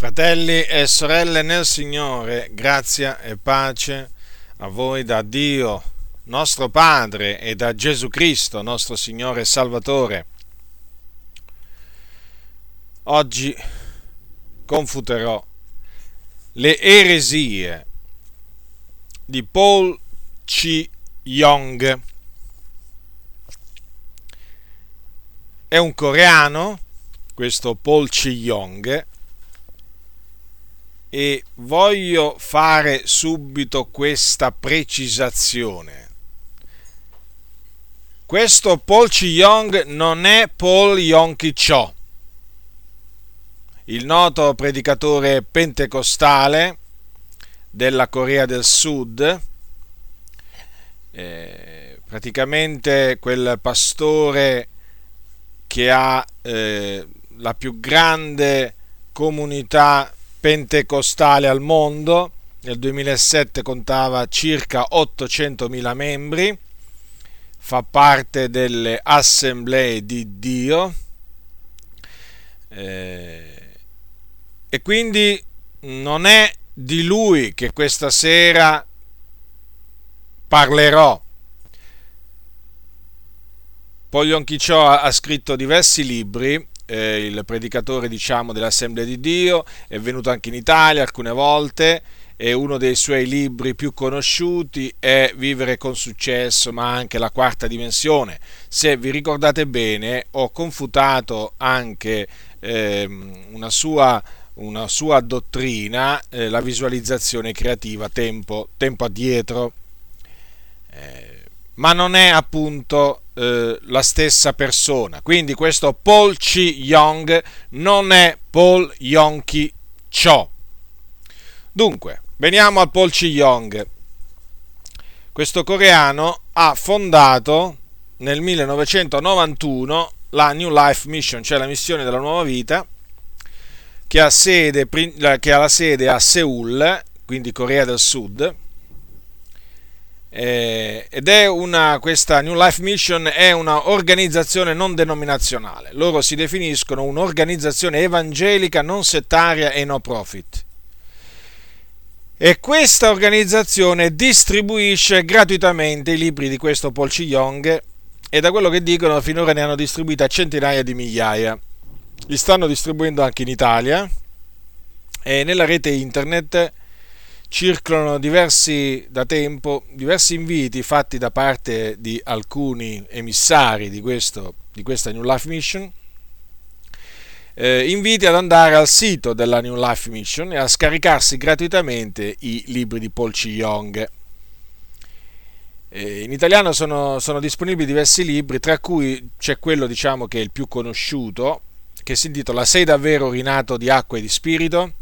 Fratelli e sorelle nel Signore, grazia e pace a voi da Dio, nostro Padre, e da Gesù Cristo, nostro Signore e Salvatore. Oggi confuterò le eresie di Paul C. Young. È un coreano, questo Paul C. Young, e voglio fare subito questa precisazione. Questo Paul Chi-yong non è Paul Yonki Cho, il noto predicatore pentecostale della Corea del Sud, eh, praticamente quel pastore che ha eh, la più grande comunità pentecostale al mondo, nel 2007 contava circa 800.000 membri, fa parte delle assemblee di Dio. Eh, e quindi non è di lui che questa sera parlerò. Poglion Chicio ha scritto diversi libri eh, il predicatore diciamo, dell'Assemblea di Dio, è venuto anche in Italia alcune volte e uno dei suoi libri più conosciuti è Vivere con successo, ma anche La quarta dimensione. Se vi ricordate bene, ho confutato anche eh, una, sua, una, sua, dottrina, eh, la visualizzazione creativa, tempo, tempo addietro. Eh, ma non è appunto eh, la stessa persona. Quindi questo Paul Chi Young non è Paul Yonki Cho. Dunque, veniamo al Paul Chi Young. Questo coreano ha fondato nel 1991 la New Life Mission, cioè la missione della nuova vita, che ha, sede, che ha la sede a Seoul, quindi Corea del Sud, eh, ed è una, questa New Life Mission è un'organizzazione non denominazionale. Loro si definiscono un'organizzazione evangelica non settaria e no profit. E questa organizzazione distribuisce gratuitamente i libri di questo Paul C. Young e da quello che dicono finora ne hanno distribuiti a centinaia di migliaia. Li stanno distribuendo anche in Italia e nella rete internet circolano diversi, da tempo diversi inviti fatti da parte di alcuni emissari di, questo, di questa New Life Mission, eh, inviti ad andare al sito della New Life Mission e a scaricarsi gratuitamente i libri di Paul C. Young. Eh, in italiano sono, sono, disponibili diversi libri, tra cui c'è quello diciamo, che è il più conosciuto, che si intitola Sei davvero rinato di acqua e di spirito?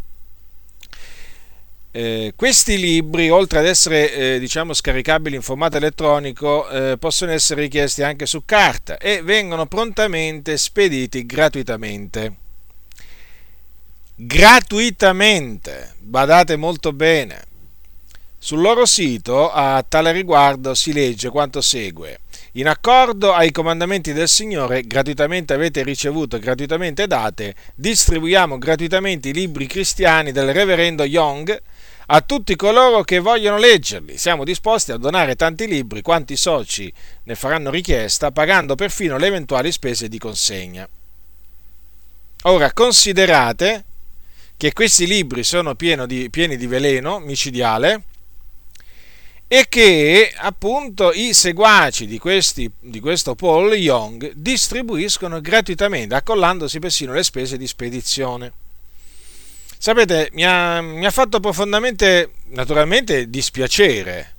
Eh, questi libri, oltre ad essere eh, diciamo, scaricabili in formato elettronico, eh, possono essere richiesti anche su carta e vengono prontamente spediti gratuitamente. Gratuitamente, badate molto bene. Sul loro sito a tale riguardo si legge quanto segue. In accordo ai comandamenti del Signore, gratuitamente avete ricevuto gratuitamente date, distribuiamo gratuitamente i libri cristiani del reverendo Young, a tutti coloro che vogliono leggerli. Siamo disposti a donare tanti libri quanti soci ne faranno richiesta, pagando perfino le eventuali spese di consegna. Ora, considerate che questi libri sono di, pieni di veleno micidiale e che appunto i seguaci di, questi, di questo Paul Young distribuiscono gratuitamente, accollandosi persino le spese di spedizione. Sapete, mi ha, mi ha fatto profondamente, naturalmente, dispiacere,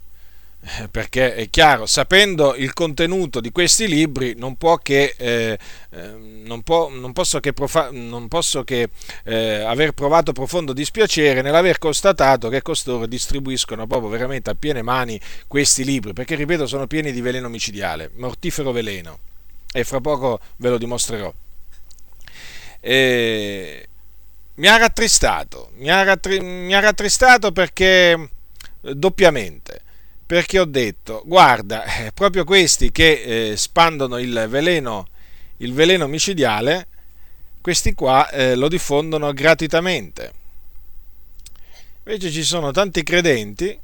eh, perché è chiaro, sapendo il contenuto di questi libri, non, che, eh, ehm, non, può, non posso che, profa- non posso che eh, aver provato profondo dispiacere nell'aver constatato che costoro distribuiscono proprio veramente a piene mani questi libri, perché ripeto, sono pieni di veleno micidiale, mortifero veleno, e fra poco ve lo dimostrerò. E mi ha rattristato, mi ha, rattri- mi ha rattristato perché eh, doppiamente, perché ho detto, guarda, eh, proprio questi che eh, spandono il veleno, il veleno micidiale, questi qua eh, lo diffondono gratuitamente. Invece ci sono tanti credenti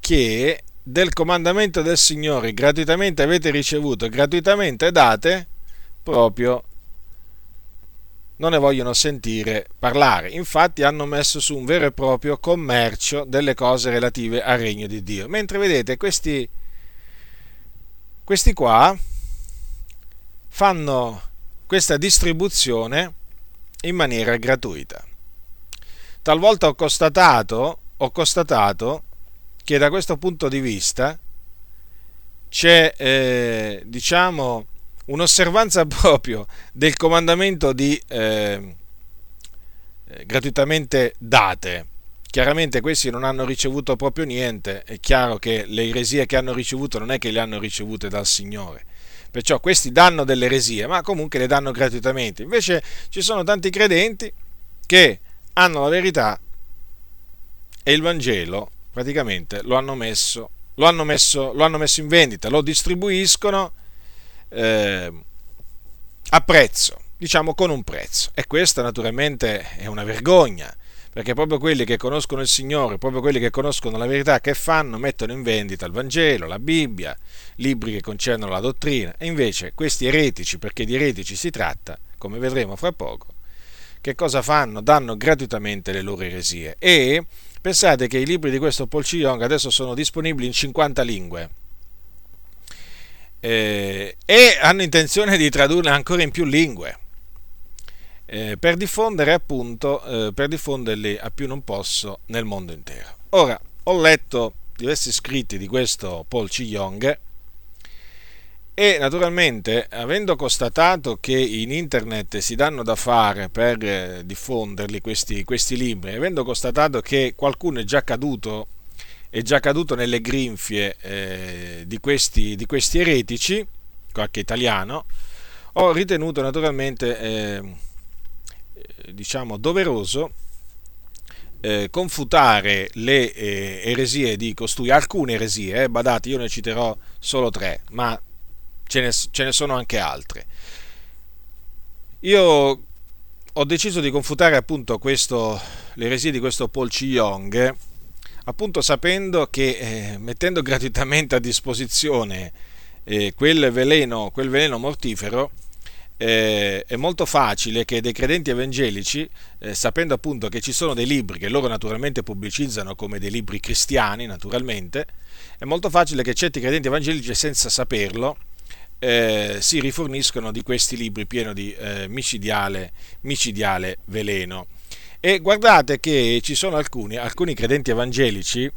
che del comandamento del Signore gratuitamente avete ricevuto, gratuitamente date, proprio non ne vogliono sentire parlare. Infatti hanno messo su un vero e proprio commercio delle cose relative al regno di Dio. Mentre vedete questi, questi qua fanno questa distribuzione in maniera gratuita. Talvolta ho constatato, ho constatato che da questo punto di vista c'è, eh, diciamo, un'osservanza proprio del comandamento di eh, eh, gratuitamente date. Chiaramente questi non hanno ricevuto proprio niente, è chiaro che le eresie che hanno ricevuto non è che le hanno ricevute dal Signore. Perciò questi danno delle eresie, ma comunque le danno gratuitamente. Invece ci sono tanti credenti che hanno la verità e il Vangelo praticamente lo hanno messo, lo hanno messo, lo hanno messo in vendita, lo distribuiscono eh, a prezzo, diciamo con un prezzo. E questa naturalmente è una vergogna, perché proprio quelli che conoscono il Signore, proprio quelli che conoscono la verità, che fanno? Mettono in vendita il Vangelo, la Bibbia, libri che concernono la dottrina. E invece questi eretici, perché di eretici si tratta, come vedremo fra poco, che cosa fanno? Danno gratuitamente le loro eresie. E pensate che i libri di questo Paul Young adesso sono disponibili in 50 lingue eh, e hanno intenzione di tradurle ancora in più lingue eh, per diffondere appunto eh, per diffonderli a più non posso nel mondo intero. Ora ho letto diversi scritti di questo Paul C. Young e naturalmente avendo constatato che in internet si danno da fare per eh, diffonderli questi, questi libri, avendo constatato che qualcuno è già caduto è già caduto nelle grinfie eh, di, questi, di, questi, eretici, qualche italiano, ho ritenuto naturalmente eh, diciamo doveroso eh, confutare le eh, eresie di costui, alcune eresie, eh, badate, io ne citerò solo tre, ma ce ne, ce ne sono anche altre. Io ho deciso di confutare appunto questo, le eresie di questo Paul Ci Young appunto sapendo che eh, mettendo gratuitamente a disposizione eh, quel, veleno, quel veleno mortifero, eh, è molto facile che dei credenti evangelici, eh, sapendo appunto che ci sono dei libri che loro naturalmente pubblicizzano come dei libri cristiani, naturalmente, è molto facile che certi credenti evangelici senza saperlo eh, si riforniscono di questi libri pieni di eh, micidiale, micidiale veleno. E guardate che ci sono alcuni, alcuni credenti evangelici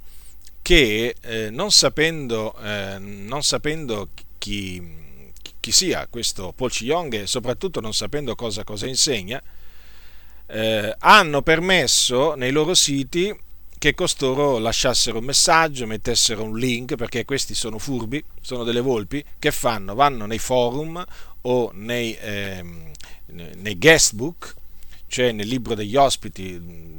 che eh, non sapendo, eh, non sapendo chi, chi, sia questo Paul Young e soprattutto non sapendo cosa, cosa insegna, eh, hanno permesso nei loro siti che costoro lasciassero un messaggio, mettessero un link, perché questi sono furbi, sono delle volpi, che fanno? Vanno nei forum o nei, ehm, nei guestbook cioè nel libro degli ospiti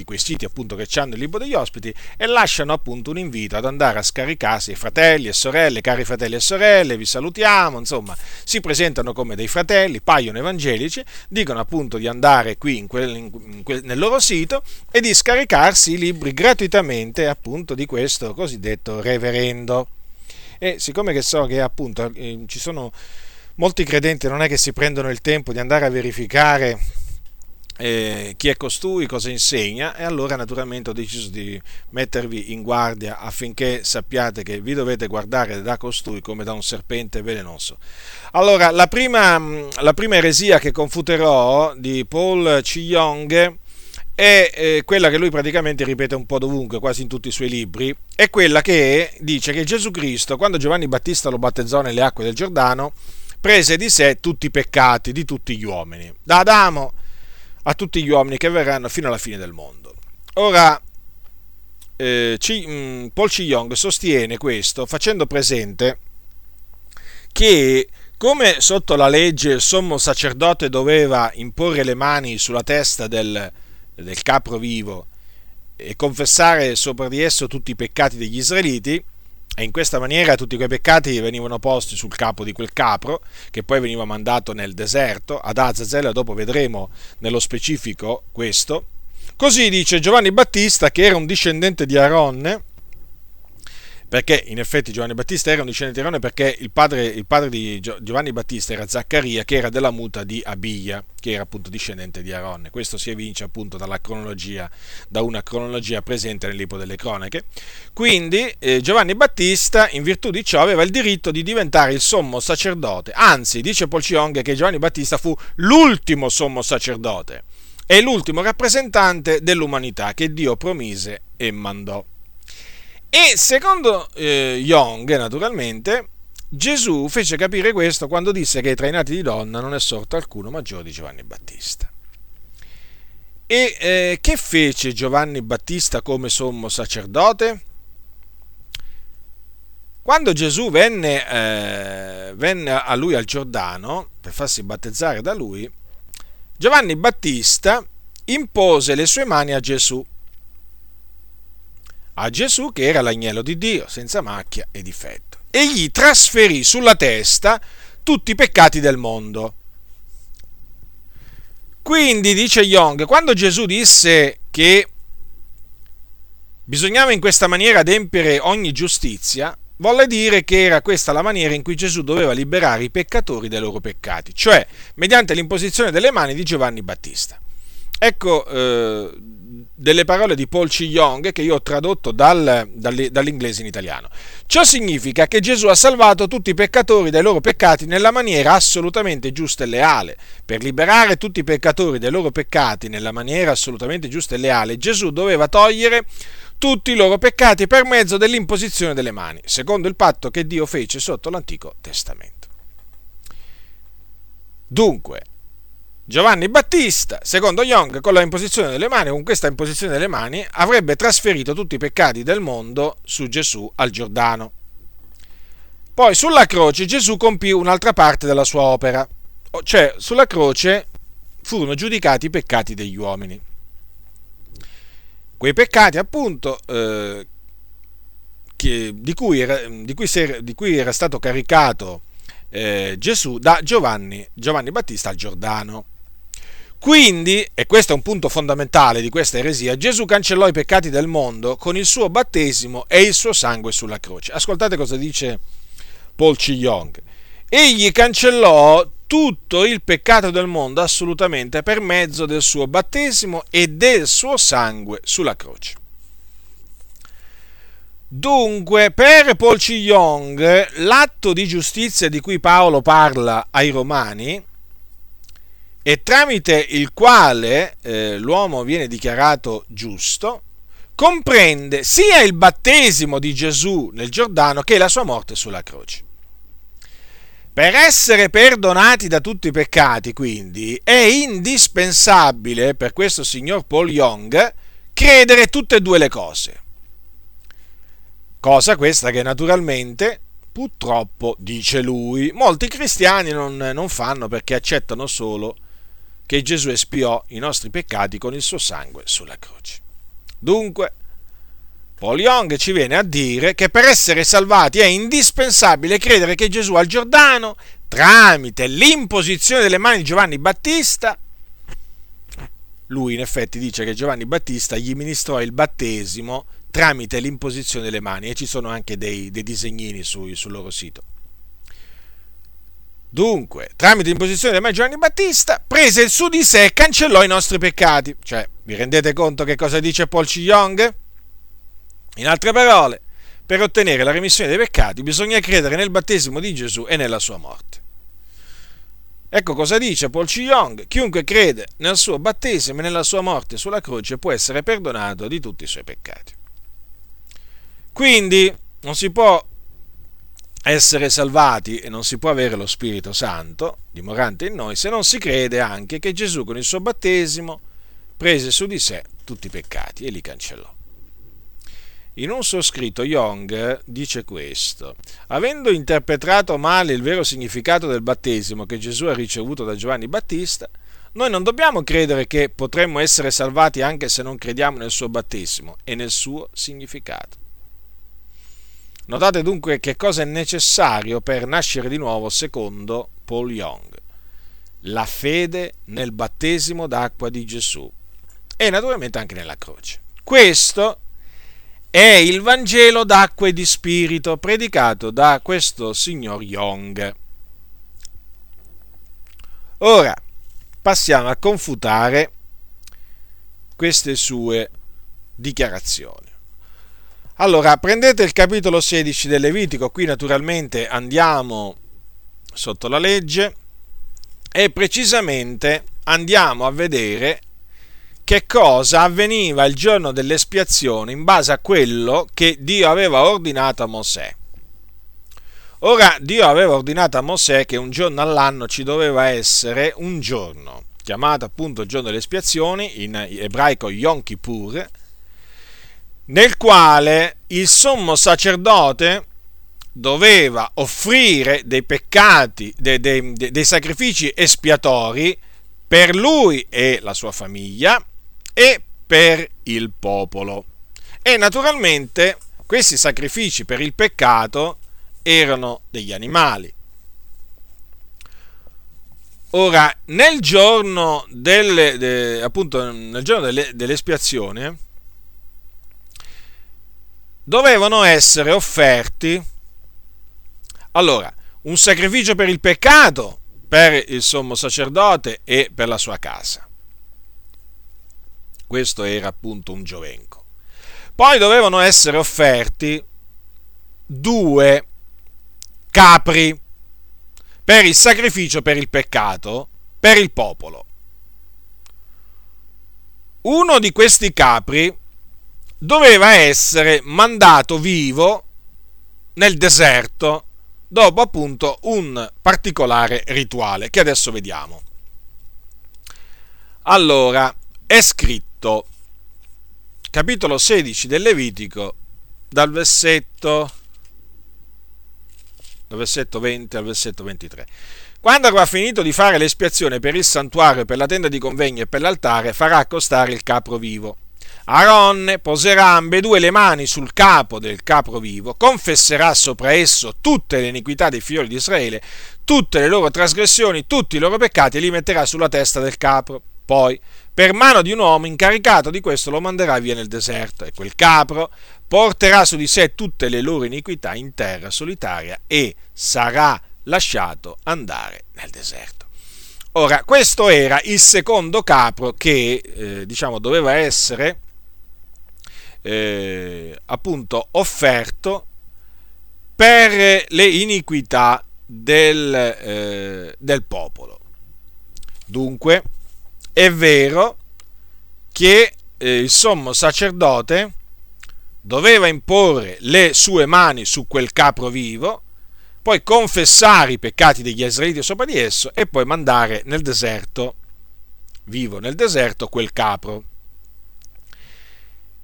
di quei siti appunto che hanno il libro degli ospiti e lasciano appunto un invito ad andare a scaricarsi fratelli e sorelle, cari fratelli e sorelle, vi salutiamo, insomma, si presentano come dei fratelli, paiono evangelici, dicono appunto di andare qui in quel, in quel, nel loro sito e di scaricarsi i libri gratuitamente appunto di questo cosiddetto reverendo. E siccome che so che appunto eh, ci sono molti credenti non è che si prendono il tempo di andare a verificare eh, chi è costui, cosa insegna e allora naturalmente ho deciso di mettervi in guardia affinché sappiate che vi dovete guardare da costui come da un serpente velenoso. Allora, la prima, mm, la prima eresia che confuterò di Paul C. Young è eh, quella che lui praticamente ripete un po' dovunque, quasi in tutti i suoi libri, è quella che dice che Gesù Cristo, quando Giovanni Battista lo battezzò nelle acque del Giordano, prese di sé tutti i peccati di tutti gli uomini, da Adamo a tutti gli uomini che verranno fino alla fine del mondo. Ora, eh, C, mh, mm, Paul C. Young sostiene questo facendo presente che come sotto la legge il sommo sacerdote doveva imporre le mani sulla testa del, del capro vivo e confessare sopra di esso tutti i peccati degli israeliti, e in questa maniera tutti quei peccati venivano posti sul capo di quel capro, che poi veniva mandato nel deserto, ad Azazel, dopo vedremo nello specifico questo. Così dice Giovanni Battista, che era un discendente di Aronne, perché in effetti Giovanni Battista era un discendente di Aronne perché il padre, il padre, di Giovanni Battista era Zaccaria che era della muta di Abia che era appunto discendente di Aronne questo si evince appunto dalla cronologia da una cronologia presente nel libro delle cronache. Quindi eh, Giovanni Battista in virtù di ciò aveva il diritto di diventare il sommo sacerdote. Anzi dice Paul Ciong che Giovanni Battista fu l'ultimo sommo sacerdote e l'ultimo rappresentante dell'umanità che Dio promise e mandò e secondo eh, Young, naturalmente, Gesù fece capire questo quando disse che tra i nati di donna non è sorto alcuno maggiore di Giovanni Battista. E eh, che fece Giovanni Battista come sommo sacerdote? Quando Gesù venne, eh, venne a lui al Giordano per farsi battezzare da lui, Giovanni Battista impose le sue mani a Gesù a Gesù che era l'agnello di Dio, senza macchia e difetto, e gli trasferì sulla testa tutti i peccati del mondo. Quindi dice Young, quando Gesù disse che bisognava in questa maniera adempiere ogni giustizia, volle dire che era questa la maniera in cui Gesù doveva liberare i peccatori dai loro peccati, cioè mediante l'imposizione delle mani di Giovanni Battista. Ecco, eh, delle parole di Paul C. Young che io ho tradotto dal, dall'inglese in italiano. Ciò significa che Gesù ha salvato tutti i peccatori dai loro peccati nella maniera assolutamente giusta e leale. Per liberare tutti i peccatori dai loro peccati nella maniera assolutamente giusta e leale, Gesù doveva togliere tutti i loro peccati per mezzo dell'imposizione delle mani, secondo il patto che Dio fece sotto l'Antico Testamento. Dunque, Giovanni Battista, secondo Young, con la imposizione delle mani, con questa imposizione delle mani, avrebbe trasferito tutti i peccati del mondo su Gesù al Giordano. Poi sulla croce Gesù compì un'altra parte della sua opera, cioè sulla croce furono giudicati i peccati degli uomini. Quei peccati appunto eh, che, di, cui era, di, cui era, di, cui era, stato caricato eh, Gesù da Giovanni, Giovanni Battista al Giordano. Quindi, e questo è un punto fondamentale di questa eresia, Gesù cancellò i peccati del mondo con il suo battesimo e il suo sangue sulla croce. Ascoltate cosa dice Paul C. Young. Egli cancellò tutto il peccato del mondo assolutamente per mezzo del suo battesimo e del suo sangue sulla croce. Dunque, per Paul C. Young, l'atto di giustizia di cui Paolo parla ai Romani e tramite il quale eh, l'uomo viene dichiarato giusto, comprende sia il battesimo di Gesù nel Giordano che la sua morte sulla croce. Per essere perdonati da tutti i peccati, quindi, è indispensabile per questo signor Paul Young credere tutte e due le cose. Cosa questa che naturalmente purtroppo dice lui. Molti cristiani non, non, fanno perché accettano solo che Gesù espiò i nostri peccati con il suo sangue sulla croce. Dunque, Paul Young ci viene a dire che per essere salvati è indispensabile credere che Gesù al Giordano, tramite l'imposizione delle mani di Giovanni Battista, lui in effetti dice che Giovanni Battista gli ministrò il battesimo tramite l'imposizione delle mani e ci sono anche dei, dei disegnini su, sul loro sito. Dunque, tramite l'imposizione del Giovanni Battista, prese il su di sé e cancellò i nostri peccati. Cioè, vi rendete conto che cosa dice Paul C. Young? In altre parole, per ottenere la remissione dei peccati bisogna credere nel battesimo di Gesù e nella sua morte. Ecco cosa dice Paul C. Young. Chiunque crede nel suo battesimo e nella sua morte sulla croce può essere perdonato di tutti i suoi peccati. Quindi non si può essere salvati e non si può avere lo Spirito Santo dimorante in noi se non si crede anche che Gesù con il suo battesimo prese su di sé tutti i peccati e li cancellò. In un suo scritto Young dice questo, avendo interpretato male il vero significato del battesimo che Gesù ha ricevuto da Giovanni Battista, noi non dobbiamo credere che potremmo essere salvati anche se non crediamo nel suo battesimo e nel suo significato. Notate dunque che cosa è necessario per nascere di nuovo secondo Paul Young. La fede nel battesimo d'acqua di Gesù e naturalmente anche nella croce. Questo è il Vangelo d'acqua e di spirito predicato da questo signor Young. Ora passiamo a confutare queste sue dichiarazioni. Allora, prendete il capitolo 16 del Levitico, qui naturalmente andiamo sotto la legge e precisamente andiamo a vedere che cosa avveniva il giorno dell'espiazione in base a quello che Dio aveva ordinato a Mosè. Ora Dio aveva ordinato a Mosè che un giorno all'anno ci doveva essere un giorno, chiamato appunto il giorno delle espiazioni, in ebraico Yom Kippur, nel quale il sommo sacerdote doveva offrire dei peccati, dei, dei, dei, sacrifici espiatori per lui e la sua famiglia e per il popolo. E naturalmente questi sacrifici per il peccato erano degli animali. Ora, nel giorno, delle, de, appunto, nel giorno delle, dell'espiazione, dovevano essere offerti allora un sacrificio per il peccato per il sommo sacerdote e per la sua casa. Questo era appunto un giovenco. Poi dovevano essere offerti due capri per il sacrificio per il peccato per il popolo. Uno di questi capri doveva essere mandato vivo nel deserto dopo appunto un particolare rituale che adesso vediamo. Allora, è scritto, capitolo 16 del Levitico, dal versetto, dal versetto 20 al versetto 23. Quando avrà finito di fare l'espiazione per il santuario, per la tenda di convegno e per l'altare, farà accostare il capro vivo Aaron poserà ambedue le mani sul capo del capro vivo, confesserà sopra esso tutte le iniquità dei figli di Israele, tutte le loro trasgressioni, tutti i loro peccati e li metterà sulla testa del capro. Poi, per mano di un uomo incaricato di questo, lo manderà via nel deserto e quel capro porterà su di sé tutte le loro iniquità in terra solitaria e sarà lasciato andare nel deserto. Ora, questo era il secondo capro che, eh, diciamo, doveva essere eh, appunto offerto per le iniquità del, eh, del popolo. Dunque, è vero che eh, il sommo sacerdote doveva imporre le sue mani su quel capro vivo, poi confessare i peccati degli israeliti sopra di esso e poi mandare nel deserto, vivo nel deserto, quel capro.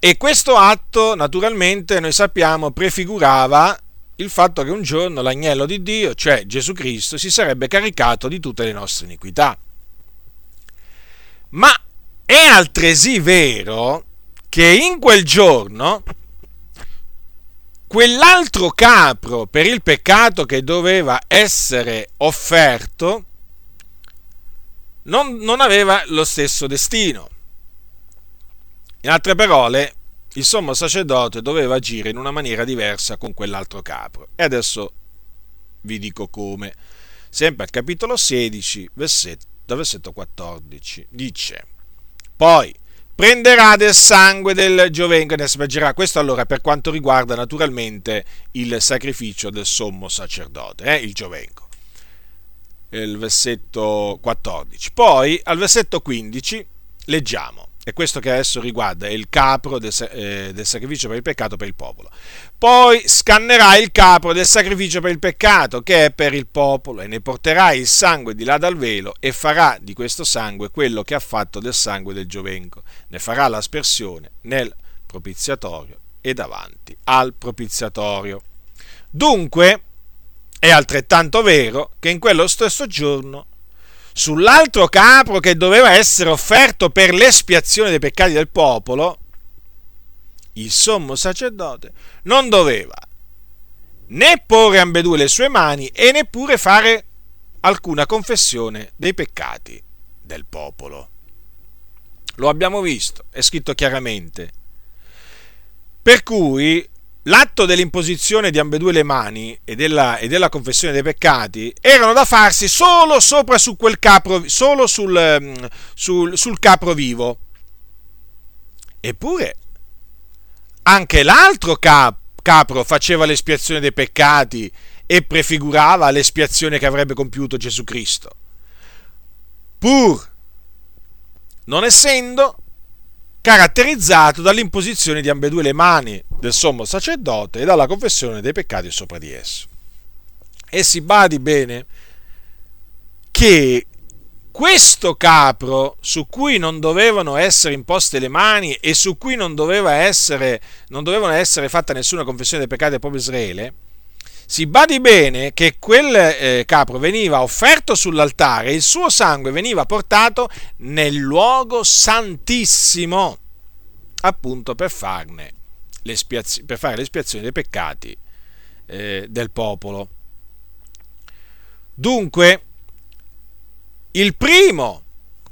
E questo atto, naturalmente, noi sappiamo, prefigurava il fatto che un giorno l'agnello di Dio, cioè Gesù Cristo, si sarebbe caricato di tutte le nostre iniquità. Ma è altresì vero che in quel giorno quell'altro capro per il peccato che doveva essere offerto non, non aveva lo stesso destino. In altre parole, il sommo sacerdote doveva agire in una maniera diversa con quell'altro capro. E adesso vi dico come. Sempre al capitolo 16, versetto, versetto 14, dice, poi prenderà del sangue del giovenco e ne aspergerà. Questo allora per quanto riguarda naturalmente il sacrificio del sommo sacerdote, eh, il giovenco. Il versetto 14. Poi al versetto 15 leggiamo è questo che adesso riguarda, è il capro del, eh, del, sacrificio per il peccato per il popolo. Poi scannerà il capro del sacrificio per il peccato che è per il popolo e ne porterà il sangue di là dal velo e farà di questo sangue quello che ha fatto del sangue del giovenco. Ne farà l'aspersione nel propiziatorio e davanti al propiziatorio. Dunque, è altrettanto vero che in quello stesso giorno sull'altro capro che doveva essere offerto per l'espiazione dei peccati del popolo, il sommo sacerdote non doveva né porre ambedue le sue mani e neppure fare alcuna confessione dei peccati del popolo. Lo abbiamo visto, è scritto chiaramente. Per cui l'atto dell'imposizione di ambedue le mani e della, e della, confessione dei peccati erano da farsi solo sopra su quel capro, solo sul, mm, sul, sul capro vivo. Eppure anche l'altro cap, capro faceva l'espiazione dei peccati e prefigurava l'espiazione che avrebbe compiuto Gesù Cristo. Pur non essendo caratterizzato dall'imposizione di ambedue le mani del sommo sacerdote e dalla confessione dei peccati sopra di esso. E si badi bene che questo capro su cui non dovevano essere imposte le mani e su cui non, doveva essere, non dovevano essere fatta nessuna confessione dei peccati del popolo Israele, si badi bene che quel eh, capro veniva offerto sull'altare e il suo sangue veniva portato nel luogo santissimo, appunto per, farne per fare l'espiazione dei peccati eh, del popolo. Dunque, il primo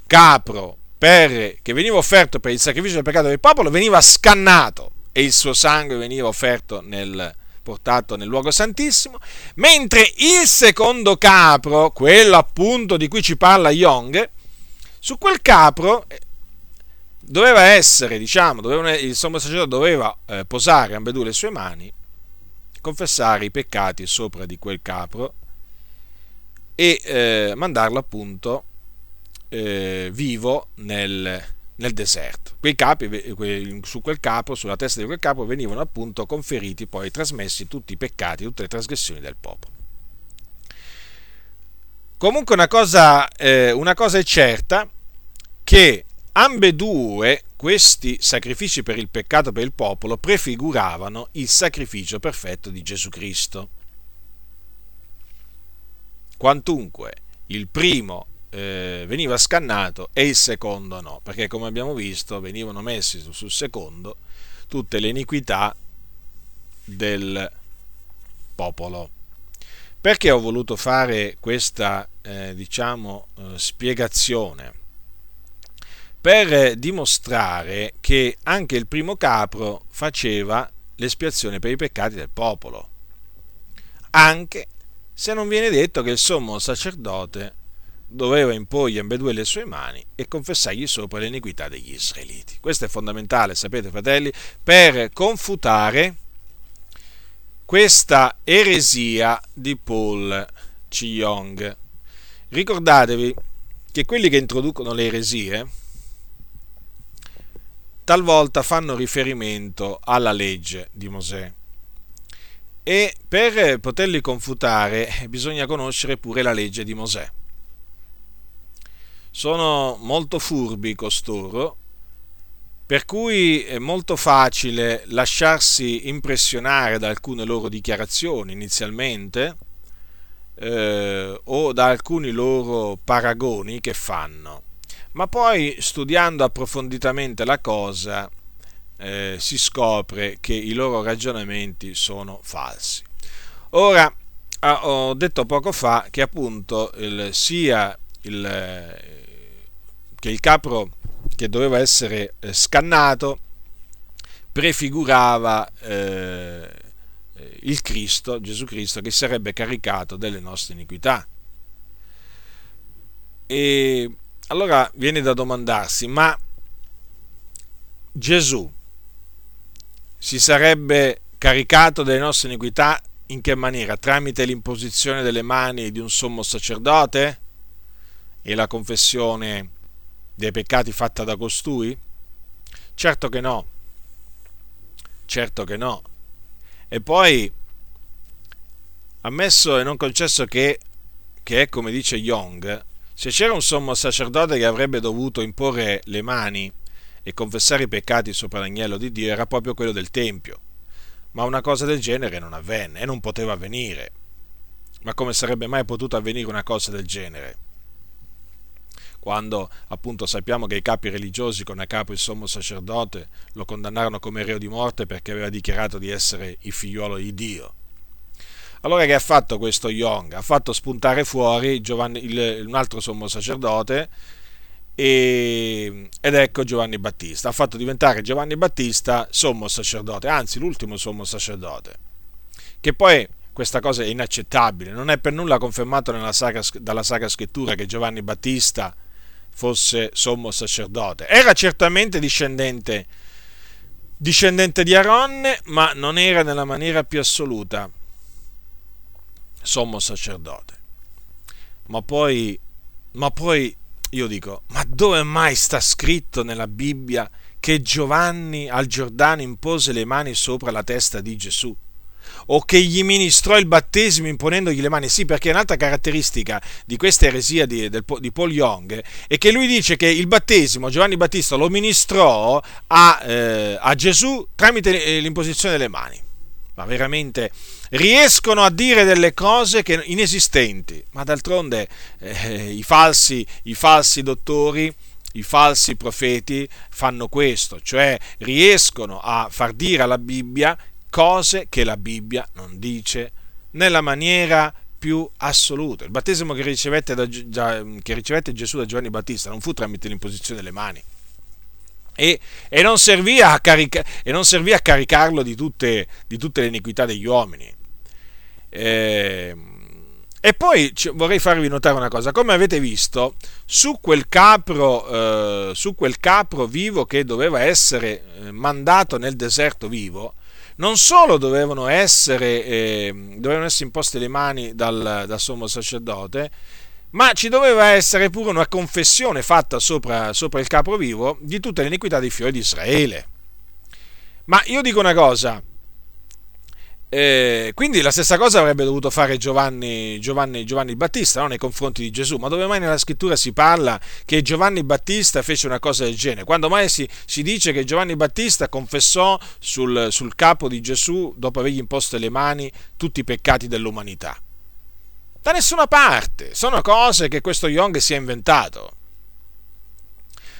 capro per, che veniva offerto per il sacrificio del peccato del popolo veniva scannato e il suo sangue veniva offerto nel, portato nel luogo santissimo, mentre il secondo capro, quello appunto di cui ci parla Young, su quel capro eh, doveva essere, diciamo, doveva, il sommo sacerdote doveva eh, posare ambedue le sue mani, confessare i peccati sopra di quel capro e eh, mandarlo appunto eh, vivo nel, nel deserto. Quei capi, su quel capo, sulla testa di quel capo, venivano appunto conferiti, poi trasmessi tutti i peccati, tutte le trasgressioni del popolo. Comunque una cosa, eh, una cosa è certa, che ambedue questi sacrifici per il peccato per il popolo prefiguravano il sacrificio perfetto di Gesù Cristo. Quantunque il primo eh, veniva scannato e il secondo no, perché come abbiamo visto venivano messi sul secondo tutte le iniquità del popolo. Perché ho voluto fare questa, eh, diciamo, eh, spiegazione? Per dimostrare che anche il primo capro faceva l'espiazione per i peccati del popolo, anche se non viene detto che il sommo sacerdote doveva imporgli ambedue le sue mani e confessargli sopra l'iniquità degli israeliti. Questo è fondamentale, sapete fratelli, per confutare questa eresia di Paul Ci-Yong. Ricordatevi che quelli che introducono le eresie talvolta fanno riferimento alla legge di Mosè e per poterli confutare bisogna conoscere pure la legge di Mosè sono molto furbi costoro, per cui è molto facile lasciarsi impressionare da alcune loro dichiarazioni inizialmente eh, o da alcuni loro paragoni che fanno, ma poi studiando approfonditamente la cosa eh, si scopre che i loro ragionamenti sono falsi. Ora, ah, ho detto poco fa che appunto il, sia il, che il capro che doveva essere eh, scannato prefigurava eh, il Cristo, Gesù Cristo, che sarebbe caricato delle nostre iniquità. E allora viene da domandarsi, ma Gesù si sarebbe caricato delle nostre iniquità in che maniera? Tramite l'imposizione delle mani di un sommo sacerdote e la confessione dei peccati fatta da costui? Certo che no, certo che no. E poi, ammesso e non concesso che, che è come dice Young, se c'era un sommo sacerdote che avrebbe dovuto imporre le mani e confessare i peccati sopra l'agnello di Dio, era proprio quello del Tempio. Ma una cosa del genere non avvenne e non poteva avvenire. Ma come sarebbe mai potuto avvenire una cosa del genere? Quando appunto sappiamo che i capi religiosi con a capo il sommo sacerdote lo condannarono come reo di morte perché aveva dichiarato di essere il figliuolo di Dio. Allora che ha fatto questo Young? Ha fatto spuntare fuori Giovanni, il, un altro sommo sacerdote e, ed ecco Giovanni Battista. Ha fatto diventare Giovanni Battista sommo sacerdote, anzi l'ultimo sommo sacerdote. Che poi questa cosa è inaccettabile, non è per nulla confermato sacra, dalla Sacra Scrittura che Giovanni Battista fosse sommo sacerdote. Era certamente discendente, discendente di Aronne, ma non era nella maniera più assoluta sommo sacerdote. Ma poi, ma poi io dico, ma dove mai sta scritto nella Bibbia che Giovanni al Giordano impose le mani sopra la testa di Gesù? O che gli ministrò il battesimo imponendogli le mani. Sì, perché un'altra caratteristica di questa eresia di, del, di Paul Young è che lui dice che il battesimo Giovanni Battista lo ministrò a, eh, a Gesù tramite l'imposizione delle mani. Ma veramente riescono a dire delle cose che, inesistenti, ma d'altronde eh, i, falsi, i falsi dottori i falsi profeti fanno questo, cioè riescono a far dire alla Bibbia cose che la Bibbia non dice nella maniera più assoluta. Il battesimo che ricevette, da, che ricevette Gesù da Giovanni Battista non fu tramite l'imposizione delle mani. E, e, non carica, e, non servì a caricarlo di tutte, di tutte le iniquità degli uomini. E, e poi vorrei farvi notare una cosa, come avete visto, su quel capro, eh, su quel capro vivo che doveva essere eh, mandato nel deserto vivo, non solo dovevano essere, eh, dovevano essere imposte le mani dal, dal sommo sacerdote, ma ci doveva essere pure una confessione fatta sopra, sopra il capovivo di tutte le iniquità dei figli di Israele. Ma io dico una cosa, eh, quindi la stessa cosa avrebbe dovuto fare Giovanni, Giovanni, Giovanni Battista no? nei confronti di Gesù, ma dove mai nella scrittura si parla che Giovanni Battista fece una cosa del genere? Quando mai si, si dice che Giovanni Battista confessò sul, sul capo di Gesù, dopo avergli imposto le mani, tutti i peccati dell'umanità? Da nessuna parte, sono cose che questo Young si è inventato.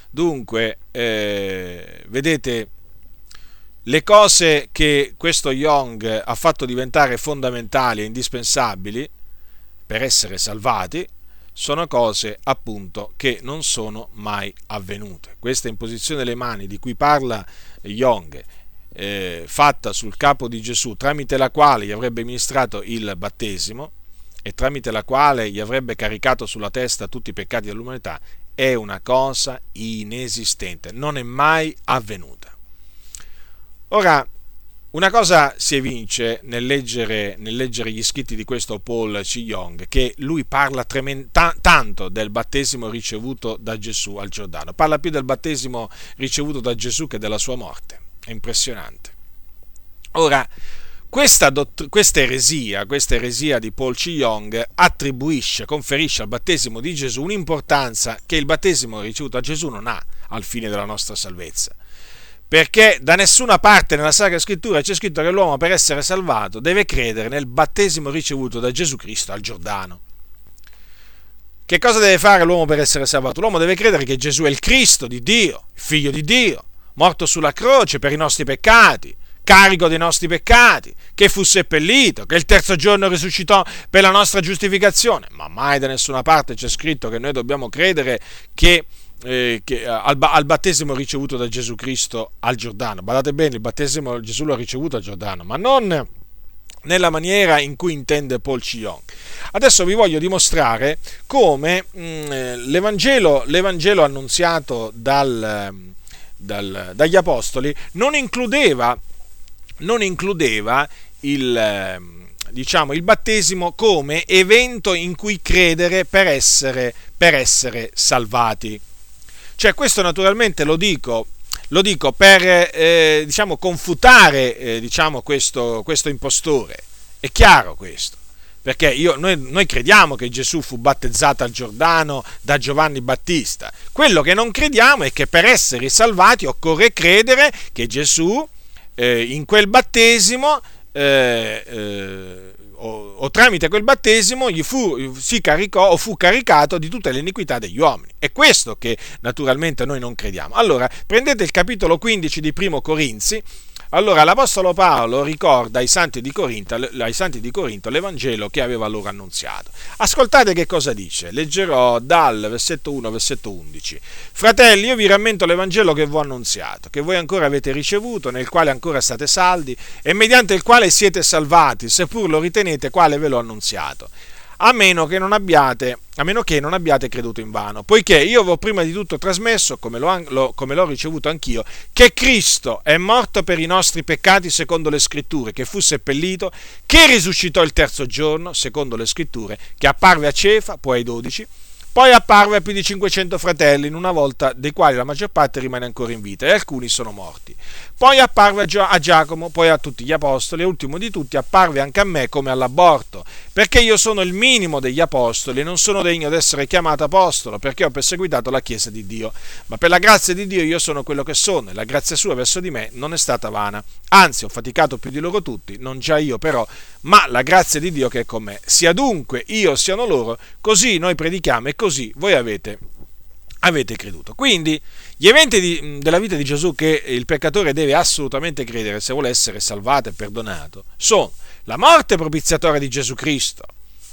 Dunque, eh, vedete, le cose che questo Young ha fatto diventare fondamentali e indispensabili per essere salvati sono cose appunto che non sono mai avvenute. Questa imposizione delle mani di cui parla Young, eh, fatta sul capo di Gesù, tramite la quale gli avrebbe ministrato il battesimo e tramite la quale gli avrebbe caricato sulla testa tutti i peccati dell'umanità, è una cosa inesistente, non è mai avvenuta. Ora, una cosa si evince nel leggere, nel leggere, gli scritti di questo Paul C. Young, che lui parla tremen- ta- tanto del battesimo ricevuto da Gesù al Giordano, parla più del battesimo ricevuto da Gesù che della sua morte. È impressionante. Ora, questa, dott- questa, eresia, questa eresia di Paul C. Young attribuisce, conferisce al battesimo di Gesù un'importanza che il battesimo ricevuto da Gesù non ha al fine della nostra salvezza perché da nessuna parte nella Sacra Scrittura c'è scritto che l'uomo per essere salvato deve credere nel battesimo ricevuto da Gesù Cristo al Giordano. Che cosa deve fare l'uomo per essere salvato? L'uomo deve credere che Gesù è il Cristo di Dio, il figlio di Dio, morto sulla croce per i nostri peccati, carico dei nostri peccati, che fu seppellito, che il terzo giorno risuscitò per la nostra giustificazione. Ma mai da nessuna parte c'è scritto che noi dobbiamo credere che eh, che, eh, al, al, battesimo ricevuto da Gesù Cristo al Giordano. Badate bene, il battesimo Gesù l'ha ricevuto al Giordano, ma non nella maniera in cui intende Paul Cion. Adesso vi voglio dimostrare come mh, mm, l'Evangelo, l'Evangelo, annunziato dal, dal, dagli Apostoli non includeva, non includeva il, diciamo, il battesimo come evento in cui credere per essere, per essere salvati. Cioè questo naturalmente lo dico, lo dico per eh, diciamo, confutare eh, diciamo, questo, questo, impostore. È chiaro questo. Perché io, noi, noi, crediamo che Gesù fu battezzato al Giordano da Giovanni Battista. Quello che non crediamo è che per essere salvati occorre credere che Gesù eh, in quel battesimo eh, eh, o, o, tramite quel battesimo gli fu, si caricò o fu caricato di tutte le iniquità degli uomini. È questo che naturalmente noi non crediamo. Allora, prendete il capitolo 15 di Primo Corinzi, Allora l'Apostolo Paolo ricorda ai santi, di Corinto, ai santi di Corinto l'Evangelo che aveva loro annunziato. Ascoltate che cosa dice, leggerò dal versetto 1 al versetto 11. Fratelli, io vi rammento l'Evangelo che vi ho annunziato, che voi ancora avete ricevuto, nel quale ancora state saldi e mediante il quale siete salvati, seppur lo ritenete quale ve l'ho annunziato a meno che non abbiate, che non abbiate creduto in vano, poiché io ho prima di tutto trasmesso, come, lo, lo, come l'ho ricevuto anch'io, che Cristo è morto per i nostri peccati secondo le scritture, che fu seppellito, che risuscitò il terzo giorno secondo le scritture, che apparve a Cefa, poi ai dodici, poi apparve a più di 500 fratelli, in una volta dei quali la maggior parte rimane ancora in vita e alcuni sono morti. Poi apparve a Giacomo, poi a tutti gli apostoli e ultimo di tutti apparve anche a me come all'aborto, perché io sono il minimo degli apostoli e non sono degno di essere chiamato apostolo, perché ho perseguitato la Chiesa di Dio. Ma per la grazia di Dio io sono quello che sono e la grazia sua verso di me non è stata vana. Anzi, ho faticato più di loro tutti, non già io però, ma la grazia di Dio che è con me. Sia dunque io siano loro, così noi predichiamo e così voi avete avete creduto. Quindi gli eventi di, della vita di Gesù che il peccatore deve assolutamente credere se vuole essere salvato e perdonato sono la morte propiziatoria di Gesù Cristo,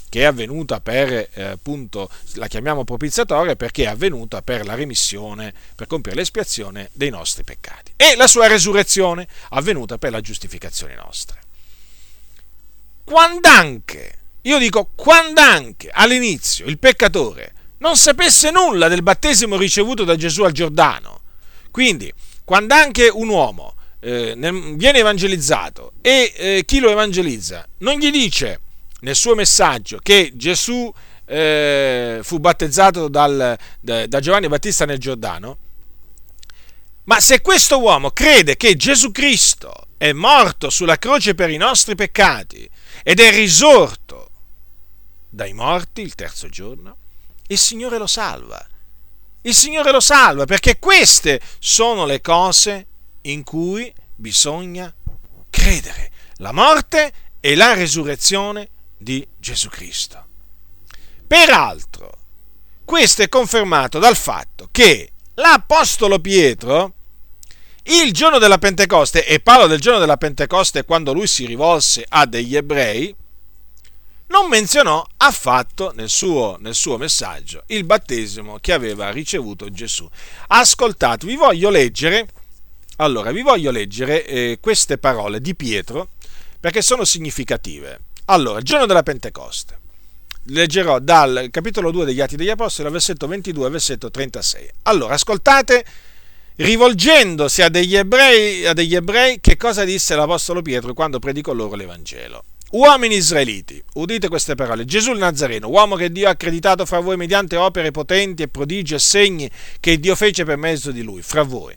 che è avvenuta per, eh, appunto, la chiamiamo propiziatoria perché è avvenuta per la remissione, per compiere l'espiazione dei nostri peccati, e la sua resurrezione, avvenuta per la giustificazione nostra. Quando anche, io dico quando anche all'inizio il peccatore non sapesse nulla del battesimo ricevuto da Gesù al Giordano. Quindi, quando anche un uomo eh, viene evangelizzato e eh, chi lo evangelizza non gli dice nel suo messaggio che Gesù eh, fu battezzato dal, da, da Giovanni Battista nel Giordano, ma se questo uomo crede che Gesù Cristo è morto sulla croce per i nostri peccati ed è risorto dai morti il terzo giorno, il Signore lo salva. Il Signore lo salva perché queste sono le cose in cui bisogna credere. La morte e la resurrezione di Gesù Cristo. Peraltro, questo è confermato dal fatto che l'Apostolo Pietro, il giorno della Pentecoste, e parlo del giorno della Pentecoste quando lui si rivolse a degli ebrei, non menzionò affatto nel suo, nel suo, messaggio il battesimo che aveva ricevuto Gesù. Ascoltate, vi voglio leggere, allora, vi voglio leggere eh, queste parole di Pietro perché sono significative. Allora, il giorno della Pentecoste. Leggerò dal capitolo 2 degli Atti degli Apostoli, versetto 22 al versetto 36. Allora, ascoltate, rivolgendosi a degli ebrei, a degli ebrei che cosa disse l'Apostolo Pietro quando predicò loro l'Evangelo. Uomini israeliti, udite queste parole. Gesù il Nazareno, uomo che Dio ha accreditato fra voi mediante opere potenti e prodigi e segni che Dio fece per mezzo di lui, fra voi.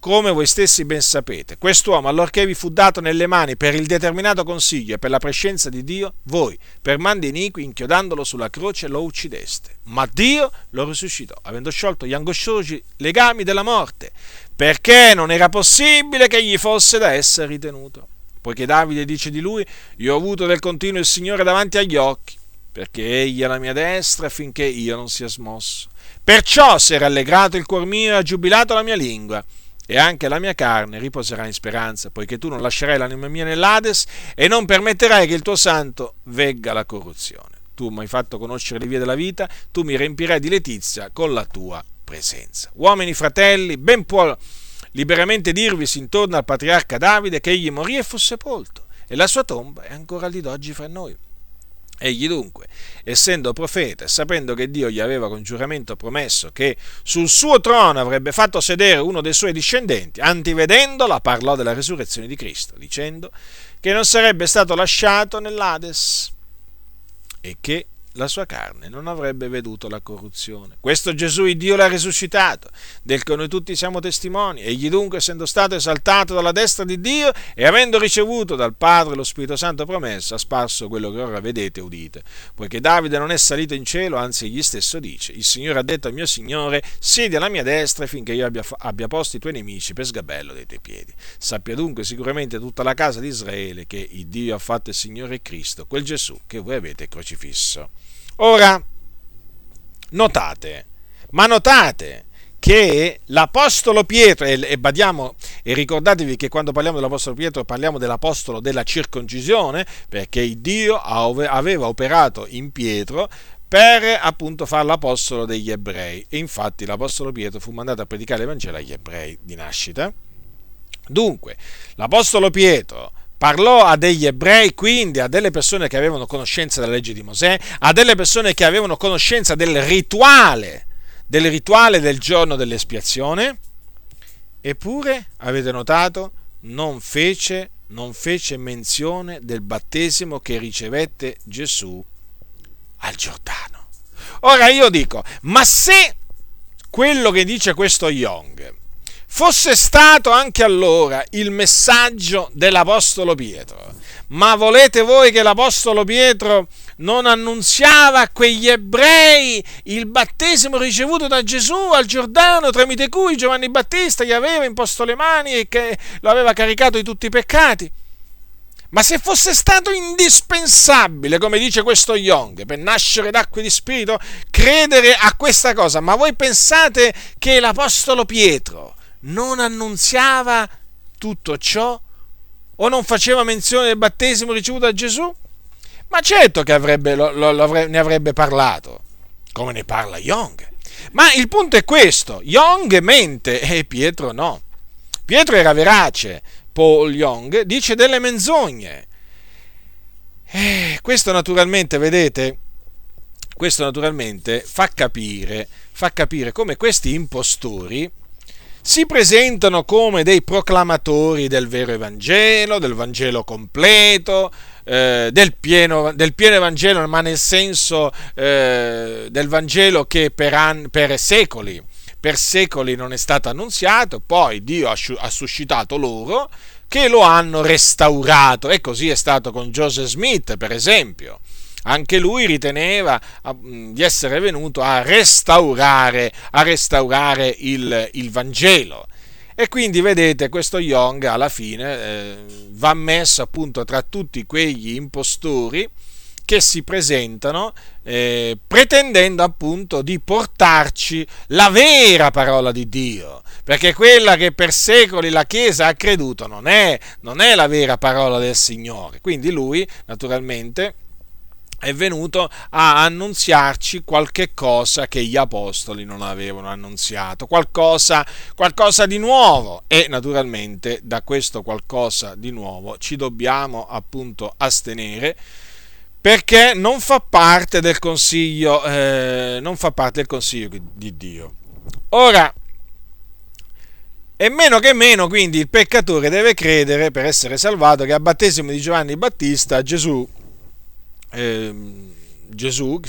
Come voi stessi ben sapete, quest'uomo, allorché vi fu dato nelle mani per il determinato consiglio e per la prescenza di Dio, voi, per mandi iniqui, inchiodandolo sulla croce, lo uccideste. Ma Dio lo risuscitò, avendo sciolto gli angosciosi legami della morte, perché non era possibile che gli fosse da essere ritenuto poiché Davide dice di lui, io ho avuto del continuo il Signore davanti agli occhi, perché egli è alla mia destra finché io non sia smosso. Perciò si è rallegrato il cuor mio e ha giubilato la mia lingua, e anche la mia carne riposerà in speranza, poiché tu non lascerai l'anima mia nell'Ades e non permetterai che il tuo santo vegga la corruzione. Tu mi hai fatto conoscere le vie della vita, tu mi riempirai di letizia con la tua presenza. Uomini, fratelli, ben può liberamente dirvisi intorno al patriarca Davide che egli morì e fu sepolto, e la sua tomba è ancora lì d'oggi fra noi. Egli dunque, essendo profeta e sapendo che Dio gli aveva con giuramento promesso che sul suo trono avrebbe fatto sedere uno dei suoi discendenti, antivedendola parlò della risurrezione di Cristo, dicendo che non sarebbe stato lasciato nell'Ades e che la sua carne non avrebbe veduto la corruzione. Questo Gesù il Dio l'ha risuscitato, del che noi tutti siamo testimoni. Egli dunque, essendo stato esaltato dalla destra di Dio e avendo ricevuto dal Padre lo Spirito Santo promesso, ha sparso quello che ora vedete e udite. Poiché Davide non è salito in cielo, anzi egli stesso dice, il Signore ha detto al mio Signore, siedi alla mia destra finché io abbia, abbia posto i tuoi nemici per sgabello dei tuoi piedi. Sappia dunque sicuramente tutta la casa di Israele che il Dio ha fatto il Signore Cristo, quel Gesù che voi avete crocifisso. Ora, notate, ma notate che l'Apostolo Pietro, e, badiamo, e ricordatevi che quando parliamo dell'Apostolo Pietro parliamo dell'Apostolo della circoncisione, perché Dio aveva operato in Pietro per appunto fare l'Apostolo degli ebrei. E infatti l'Apostolo Pietro fu mandato a predicare l'Evangelo agli ebrei di nascita. Dunque, l'Apostolo Pietro parlò a degli ebrei, quindi a delle persone che avevano conoscenza della legge di Mosè, a delle persone che avevano conoscenza del rituale del rituale del giorno dell'espiazione, eppure, avete notato, non fece, non fece menzione del battesimo che ricevette Gesù al Giordano. Ora io dico, ma se quello che dice questo Young fosse stato anche allora il messaggio dell'Apostolo Pietro, ma volete voi che l'Apostolo Pietro non annunziava a quegli ebrei il battesimo ricevuto da Gesù al Giordano, tramite cui Giovanni Battista gli aveva imposto le mani e che lo aveva caricato di tutti i peccati. Ma se fosse stato indispensabile, come dice questo Young, per nascere d'acqua di spirito, credere a questa cosa, ma voi pensate che l'Apostolo Pietro non annunziava tutto ciò? O non faceva menzione del battesimo ricevuto da Gesù? Ma certo che avrebbe, lo, lo, avrebbe, ne avrebbe parlato, come ne parla Young. Ma il punto è questo, Young mente e Pietro no. Pietro era verace, Paul Young dice delle menzogne. Eh, questo naturalmente, vedete, questo naturalmente fa capire, fa capire come questi impostori si presentano come dei proclamatori del vero Evangelo, del Vangelo completo, eh, del, pieno, del, pieno, Evangelo, ma nel senso eh, del Vangelo che per, an, per, secoli, per secoli non è stato annunziato, poi Dio ha, ha suscitato loro che lo hanno restaurato e così è stato con Joseph Smith, per esempio. Anche lui riteneva di essere venuto a restaurare, a restaurare il, il Vangelo. E quindi vedete, questo Young alla fine eh, va messo appunto tra tutti quegli impostori che si presentano eh, pretendendo appunto di portarci la vera parola di Dio, perché quella che per secoli la Chiesa ha creduto non è, non è la vera parola del Signore. Quindi lui naturalmente è venuto a annunziarci qualche cosa che gli apostoli non avevano annunziato, qualcosa, qualcosa di nuovo e naturalmente da questo qualcosa di nuovo ci dobbiamo appunto astenere perché non fa parte del consiglio, eh, non fa parte del consiglio di Dio. Ora, e meno che meno, quindi, il peccatore deve credere per essere salvato che a battesimo di Giovanni Battista Gesù eh, Gesù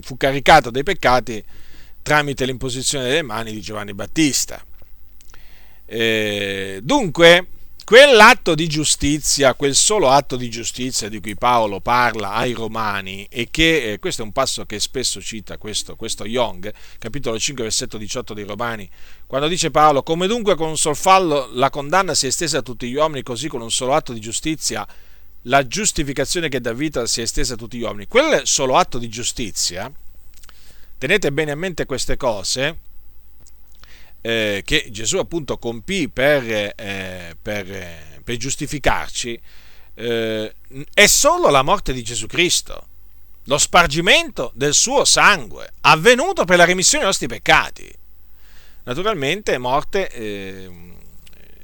fu caricato dei peccati tramite l'imposizione delle mani di Giovanni Battista. Eh, dunque, quell'atto di giustizia, quel solo atto di giustizia di cui Paolo parla ai Romani, e che eh, questo è un passo che spesso cita questo, questo Young, capitolo 5, versetto 18 dei Romani, quando dice Paolo, come dunque con un sol fallo la condanna si è estesa a tutti gli uomini, così con un solo atto di giustizia la giustificazione che dà vita si è estesa a tutti gli uomini. Quel solo atto di giustizia, tenete bene a mente queste cose, eh, che Gesù appunto compì per, eh, per, per giustificarci, eh, è solo la morte di Gesù Cristo, lo spargimento del suo sangue, avvenuto per la remissione dei nostri peccati. Naturalmente morte eh,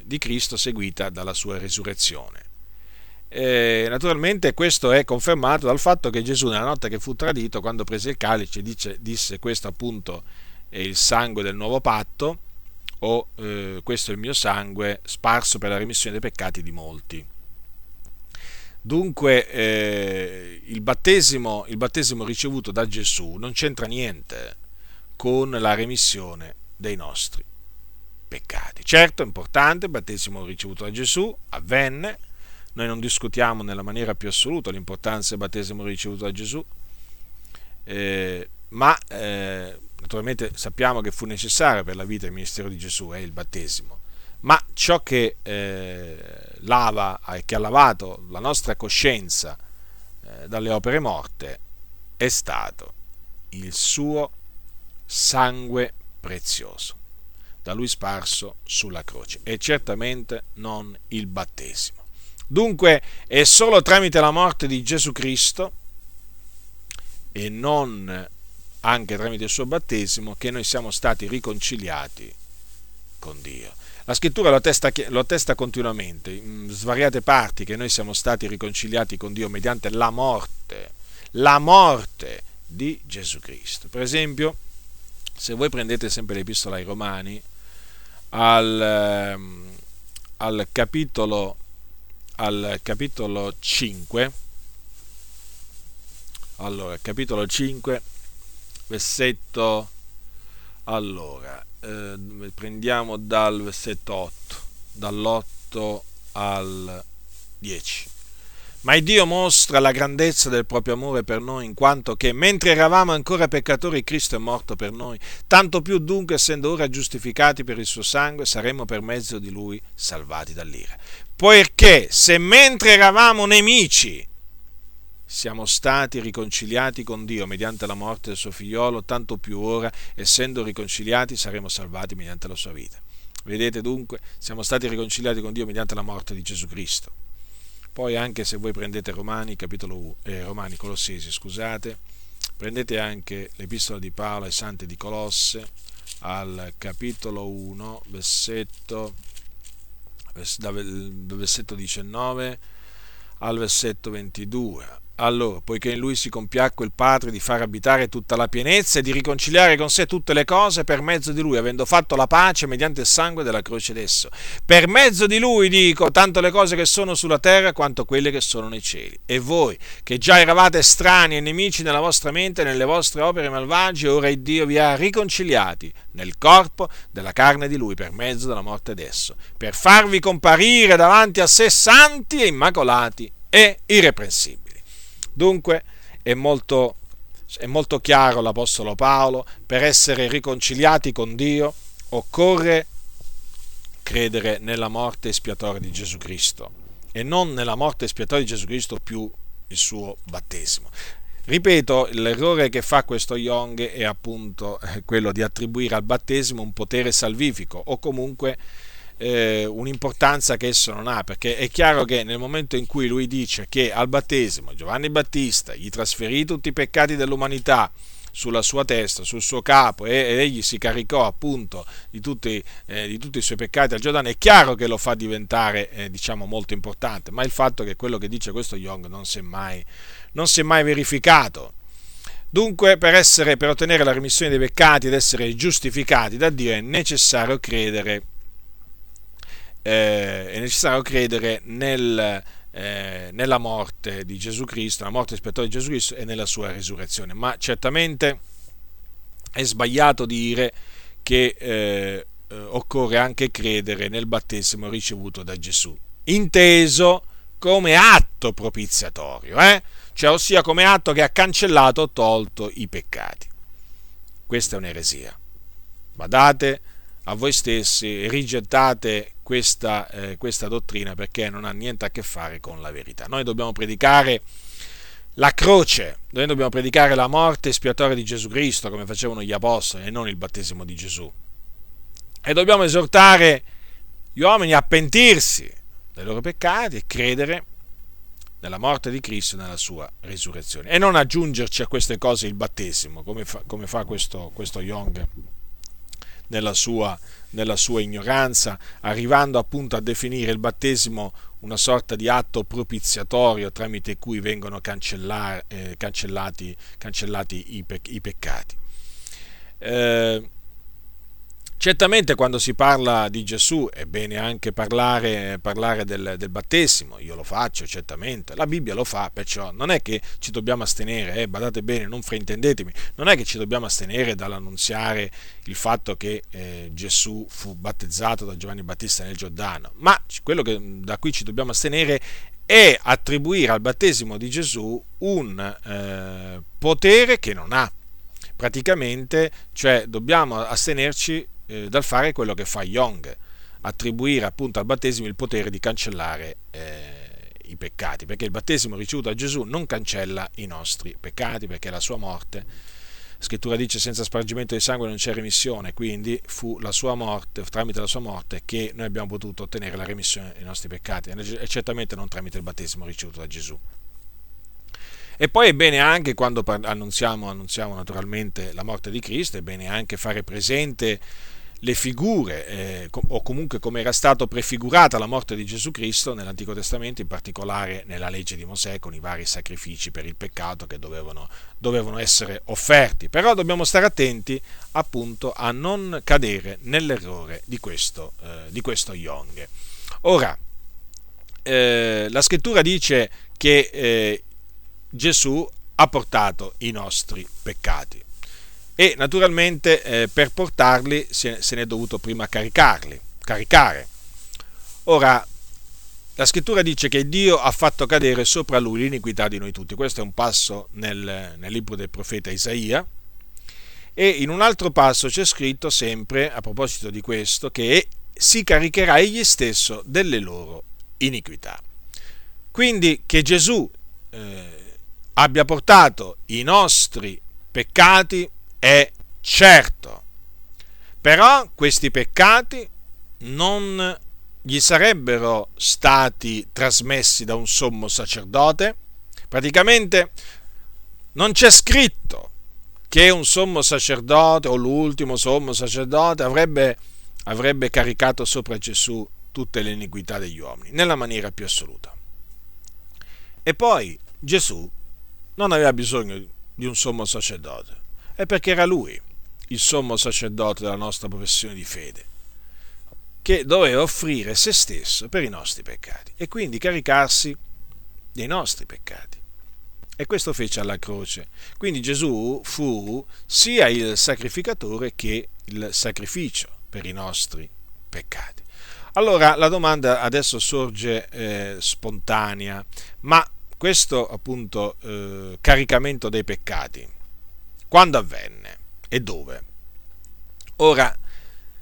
di Cristo seguita dalla sua risurrezione. Eh, naturalmente questo è confermato dal fatto che Gesù nella notte che fu tradito, quando prese il calice, dice, disse questo appunto è il sangue del nuovo patto o eh, questo è il mio sangue sparso per la remissione dei peccati di molti. Dunque eh, il, battesimo, il battesimo ricevuto da Gesù non c'entra niente con la remissione dei nostri peccati. Certo, è importante, il battesimo ricevuto da Gesù avvenne, noi non discutiamo nella maniera più assoluta l'importanza del battesimo ricevuto da Gesù, eh, ma eh, naturalmente sappiamo che fu necessario per la vita e il ministero di Gesù è eh, il battesimo. Ma ciò che eh, lava e che ha lavato la nostra coscienza eh, dalle opere morte è stato il suo sangue prezioso. da lui sparso sulla croce e certamente non il battesimo. Dunque è solo tramite la morte di Gesù Cristo e non anche tramite il suo battesimo che noi siamo stati riconciliati con Dio. La scrittura lo attesta, lo attesta, continuamente, in svariate parti, che noi siamo stati riconciliati con Dio mediante la morte, la morte di Gesù Cristo. Per esempio, se voi prendete sempre l'epistola ai Romani, al, ehm, al, capitolo, al capitolo 5, allora, capitolo 5, versetto, allora, eh, prendiamo dal versetto 8, dall'8 al 10. Ma Dio mostra la grandezza del proprio amore per noi, in quanto che mentre eravamo ancora peccatori, Cristo è morto per noi. Tanto più dunque, essendo ora giustificati per il suo sangue, saremo per mezzo di lui salvati dall'ira. Poiché se mentre eravamo nemici siamo stati riconciliati con Dio mediante la morte del suo figliolo, tanto più ora, essendo riconciliati, saremo salvati mediante la sua vita. Vedete dunque, siamo stati riconciliati con Dio mediante la morte di Gesù Cristo poi anche se voi prendete Romani, capitolo, eh, Romani Colossesi, scusate, prendete anche l'epistola di Paolo ai Santi di Colosse, al capitolo 1, versetto, versetto 19 al versetto 22. Allora, poiché in lui si compiacque il Padre di far abitare tutta la pienezza e di riconciliare con sé tutte le cose per mezzo di lui, avendo fatto la pace mediante il sangue della croce d'esso. Per mezzo di lui dico tanto le cose che sono sulla terra quanto quelle che sono nei cieli. E voi, che già eravate strani e nemici nella vostra mente e nelle vostre opere malvagie, ora il Dio vi ha riconciliati nel corpo della carne di lui per mezzo della morte d'esso, per farvi comparire davanti a sé santi e immacolati e irreprensibili. Dunque è molto, è molto chiaro l'Apostolo Paolo, per essere riconciliati con Dio occorre credere nella morte espiatoria di Gesù Cristo e non nella morte espiatoria di Gesù Cristo più il suo battesimo. Ripeto, l'errore che fa questo Young è appunto quello di attribuire al battesimo un potere salvifico o comunque eh, un'importanza che esso non ha, perché è chiaro che nel momento in cui lui dice che al battesimo Giovanni Battista gli trasferì tutti i peccati dell'umanità, sulla sua testa, sul suo capo e, egli si caricò appunto di tutti, eh, di tutti, i suoi peccati al Giordano, è chiaro che lo fa diventare eh, diciamo molto importante, ma il fatto che quello che dice questo Young non si è mai, non si è mai verificato. Dunque, per, essere, per ottenere la remissione dei peccati ed essere giustificati da Dio è necessario credere eh, è necessario credere nel, eh, nella morte di Gesù Cristo, nella morte espiatoria di Gesù Cristo e nella sua risurrezione. Ma certamente è sbagliato dire che eh, eh, occorre anche credere nel battesimo ricevuto da Gesù, inteso come atto propiziatorio, eh? cioè ossia come atto che ha cancellato o tolto i peccati. Questa è un'eresia. Badate a voi stessi, rigettate questa, eh, questa dottrina perché non ha niente a che fare con la verità. Noi dobbiamo predicare la croce, noi dobbiamo predicare la morte espiatoria di Gesù Cristo come facevano gli apostoli e non il battesimo di Gesù. E dobbiamo esortare gli uomini a pentirsi dei loro peccati e credere nella morte di Cristo e nella sua risurrezione e non aggiungerci a queste cose il battesimo come fa, come fa questo, questo Young nella sua, nella sua ignoranza, arrivando appunto a definire il battesimo una sorta di atto propiziatorio tramite cui vengono eh, cancellati, cancellati i, i, peccati. Eh, Certamente quando si parla di Gesù è bene anche parlare, parlare del, del, battesimo, io lo faccio certamente, la Bibbia lo fa, perciò non è che ci dobbiamo astenere, eh, badate bene, non fraintendetemi, non è che ci dobbiamo astenere dall'annunziare il fatto che eh, Gesù fu battezzato da Giovanni Battista nel Giordano, ma quello che, da cui ci dobbiamo astenere è attribuire al battesimo di Gesù un eh, potere che non ha. Praticamente, cioè dobbiamo astenerci eh, dal fare quello che fa Young, attribuire appunto al battesimo il potere di cancellare eh, i peccati, perché il battesimo ricevuto da Gesù non cancella i nostri peccati, perché la sua morte scrittura dice senza spargimento di sangue non c'è remissione, quindi fu la sua morte, tramite la sua morte, che noi abbiamo potuto ottenere la remissione dei nostri peccati, e certamente non tramite il battesimo ricevuto da Gesù. E poi è bene anche quando annunziamo, annunziamo naturalmente la morte di Cristo, è bene anche fare presente le figure, eh, o comunque come era stato prefigurata la morte di Gesù Cristo nell'Antico Testamento, in particolare nella legge di Mosè, con i vari sacrifici per il peccato che dovevano, dovevano essere offerti. Però dobbiamo stare attenti appunto a non cadere nell'errore di questo, eh, di questo Young. Ora, eh, la scrittura dice che eh, Gesù ha portato i nostri peccati e naturalmente eh, per portarli se, se ne è dovuto prima caricarli, caricare. Ora, la scrittura dice che Dio ha fatto cadere sopra lui l'iniquità di noi tutti. Questo è un passo nel, nel libro del profeta Isaia. E in un altro passo c'è scritto sempre, a proposito di questo, che si caricherà egli stesso delle loro iniquità. Quindi che Gesù eh, abbia portato i nostri peccati è certo. Però questi peccati non gli sarebbero stati trasmessi da un sommo sacerdote? Praticamente non c'è scritto che un sommo sacerdote o l'ultimo sommo sacerdote avrebbe, avrebbe caricato sopra Gesù tutte le iniquità degli uomini, nella maniera più assoluta. E poi Gesù non aveva bisogno di un sommo sacerdote è perché era lui il sommo sacerdote della nostra professione di fede, che doveva offrire se stesso per i nostri peccati e quindi caricarsi dei nostri peccati. E questo fece alla croce. Quindi Gesù fu sia il sacrificatore che il sacrificio per i nostri peccati. Allora la domanda adesso sorge eh, spontanea, ma questo appunto eh, caricamento dei peccati quando avvenne e dove. Ora,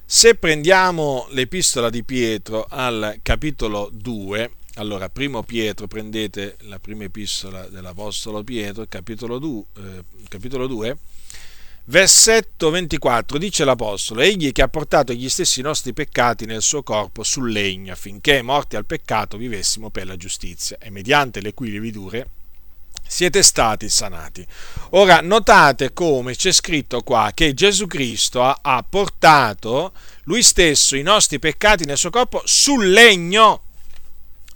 se prendiamo l'epistola di Pietro al capitolo 2, allora, primo Pietro, prendete la prima epistola dell'Apostolo Pietro, capitolo 2, eh, capitolo 2 Versetto 24 dice l'Apostolo, egli che ha portato gli stessi nostri peccati nel suo corpo sul legno, affinché morti al peccato vivessimo per la giustizia, e mediante le cui lividure siete stati sanati. Ora notate come c'è scritto qua che Gesù Cristo ha, ha portato lui stesso i nostri peccati nel suo corpo sul legno.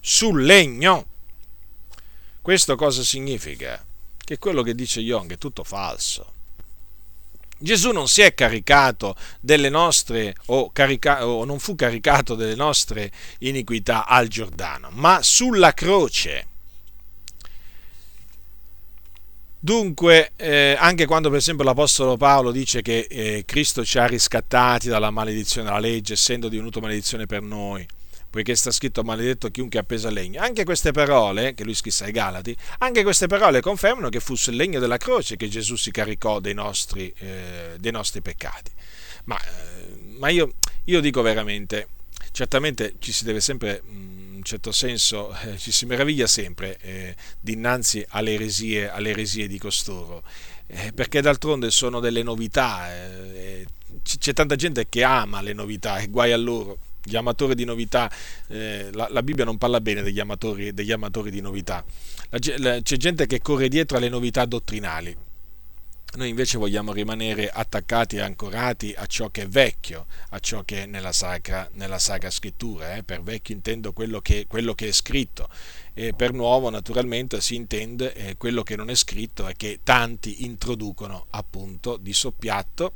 Sul legno. Questo cosa significa? Che quello che dice Young è tutto falso. Gesù non si è caricato delle nostre, o, carica, o non fu caricato delle nostre iniquità al Giordano, ma sulla croce Dunque, eh, anche quando per esempio l'Apostolo Paolo dice che eh, Cristo ci ha riscattati dalla maledizione della legge, essendo divenuto maledizione per noi, poiché sta scritto maledetto chiunque appesa legno, anche queste parole, che lui scrisse ai Galati, anche queste parole confermano che fu sul legno della croce che Gesù si caricò dei nostri, eh, dei nostri peccati. Ma, eh, ma io, io, dico veramente, certamente ci si deve sempre... Mh, certo senso eh, ci si meraviglia sempre eh, dinanzi alle eresie, alle eresie di costoro, eh, perché d'altronde sono delle novità, eh, c'è tanta gente che ama le novità e guai a loro. Gli amatori di novità, eh, la, la, Bibbia non parla bene degli amatori, degli amatori di novità. La, la, c'è gente che corre dietro alle novità dottrinali, noi invece vogliamo rimanere attaccati e ancorati a ciò che è vecchio, a ciò che è nella Sacra, nella sacra Scrittura. Eh? Per vecchio intendo quello che, quello che, è scritto e per nuovo naturalmente si intende eh, quello che non è scritto e che tanti introducono appunto di soppiatto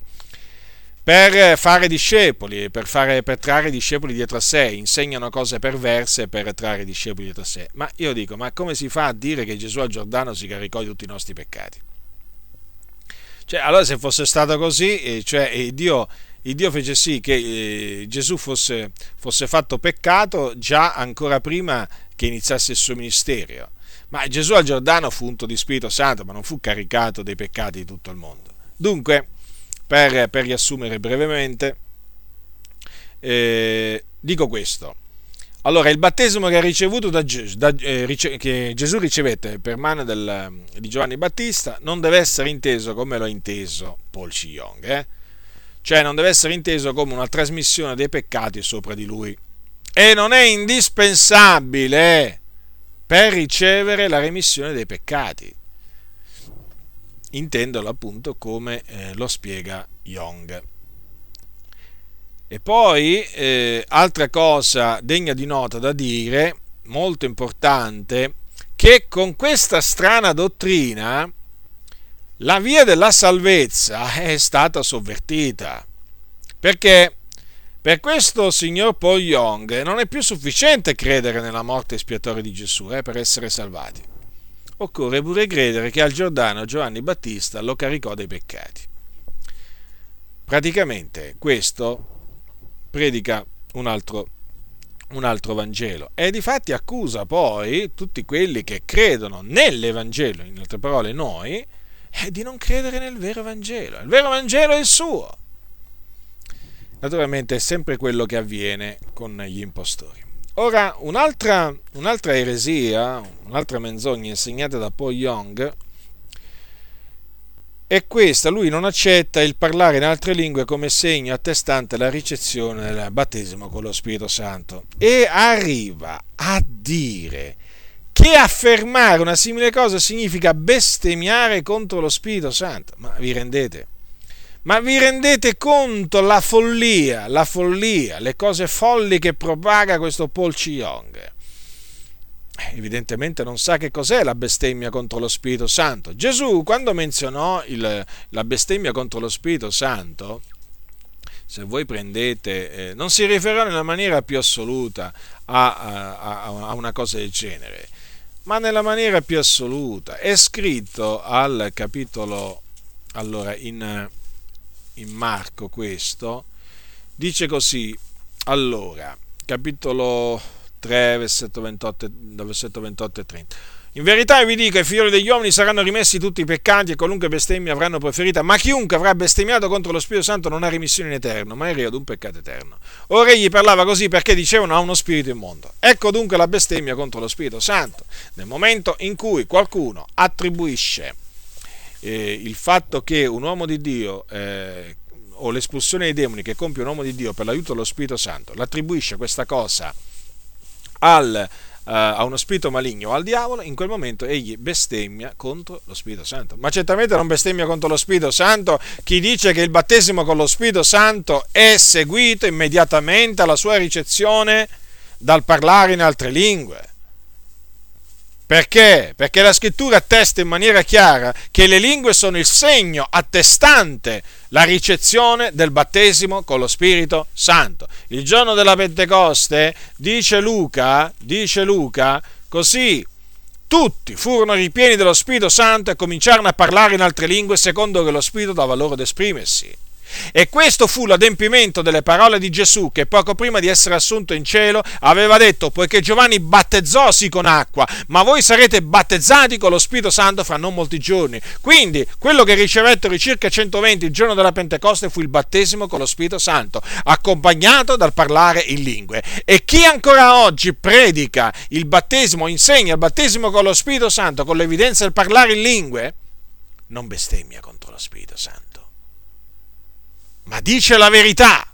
per fare discepoli, per, fare, per trarre discepoli dietro a sé, insegnano cose perverse per trarre discepoli dietro a sé. Ma io dico, ma come si fa a dire che Gesù al Giordano si caricò di tutti i nostri peccati? Cioè, allora se fosse stato così, eh, cioè, eh, Dio, Dio, fece sì che eh, Gesù fosse, fosse fatto peccato già ancora prima che iniziasse il suo ministero. Ma Gesù al Giordano fu unto di Spirito Santo, ma non fu caricato dei peccati di tutto il mondo. Dunque, per, per riassumere brevemente, eh, dico questo. Allora, il battesimo che, ha da Gesù, da, eh, rice- che Gesù ricevette per mano del, di Giovanni Battista non deve essere inteso come l'ho inteso Paul Ci-Yong, eh? cioè non deve essere inteso come una trasmissione dei peccati sopra di lui. E non è indispensabile per ricevere la remissione dei peccati. Intendolo appunto come eh, lo spiega Young. E poi, eh, altra cosa degna di nota da dire, molto importante, che con questa strana dottrina la via della salvezza è stata sovvertita. Perché per questo signor Paul Young non è più sufficiente credere nella morte espiatoria di Gesù eh, per essere salvati. Occorre pure credere che al Giordano Giovanni Battista lo caricò dei peccati. Praticamente questo predica un altro, un altro Vangelo e di fatti accusa poi tutti quelli che credono nell'Evangelo, in altre parole noi, eh, di non credere nel vero Vangelo. Il vero Vangelo è il suo. Naturalmente è sempre quello che avviene con gli impostori. Ora, un'altra, un'altra eresia, un'altra menzogna insegnata da Paul Young è questa, lui non accetta il parlare in altre lingue come segno attestante la ricezione del battesimo con lo Spirito Santo e arriva a dire che affermare una simile cosa significa bestemmiare contro lo Spirito Santo. Ma vi rendete? Ma vi rendete conto la follia, la follia, le cose folli che propaga questo Paul Young? Evidentemente non sa che cos'è la bestemmia contro lo Spirito Santo. Gesù, quando menzionò il, la bestemmia contro lo Spirito Santo, se voi prendete, eh, non si riferirà nella maniera più assoluta a, a, a, una cosa del genere, ma nella maniera più assoluta. È scritto al capitolo, allora, in, in Marco questo, dice così, allora, capitolo 3, versetto 28, da versetto 28 e 30. In verità vi dico, ai figlioli degli uomini saranno rimessi tutti i peccati e qualunque bestemmia avranno preferita, ma chiunque avrà bestemmiato contro lo Spirito Santo non ha remissione in eterno, ma è reo ad un peccato eterno. Ora egli parlava così perché dicevano ha uno spirito immondo. Ecco dunque la bestemmia contro lo Spirito Santo. Nel momento in cui qualcuno attribuisce eh, il fatto che un uomo di Dio eh, o l'espulsione dei demoni che compie un uomo di Dio per l'aiuto dello Spirito Santo, l'attribuisce questa cosa al, uh, a uno spirito maligno o al diavolo, in quel momento egli bestemmia contro lo Spirito Santo. Ma certamente non bestemmia contro lo Spirito Santo chi dice che il battesimo con lo Spirito Santo è seguito immediatamente alla sua ricezione dal parlare in altre lingue. Perché? Perché la scrittura attesta in maniera chiara che le lingue sono il segno attestante la ricezione del battesimo con lo Spirito Santo. Il giorno della Pentecoste, dice Luca, dice Luca, così tutti furono ripieni dello Spirito Santo e cominciarono a parlare in altre lingue secondo che lo Spirito dava loro ad esprimersi. E questo fu l'adempimento delle parole di Gesù che poco prima di essere assunto in cielo aveva detto, poiché Giovanni battezzò sì con acqua, ma voi sarete battezzati con lo Spirito Santo fra non molti giorni. Quindi quello che ricevettero i circa 120 il giorno della Pentecoste fu il battesimo con lo Spirito Santo, accompagnato dal parlare in lingue. E chi ancora oggi predica il battesimo, insegna il battesimo con lo Spirito Santo, con l'evidenza del parlare in lingue, non bestemmia contro lo Spirito Santo ma dice la verità.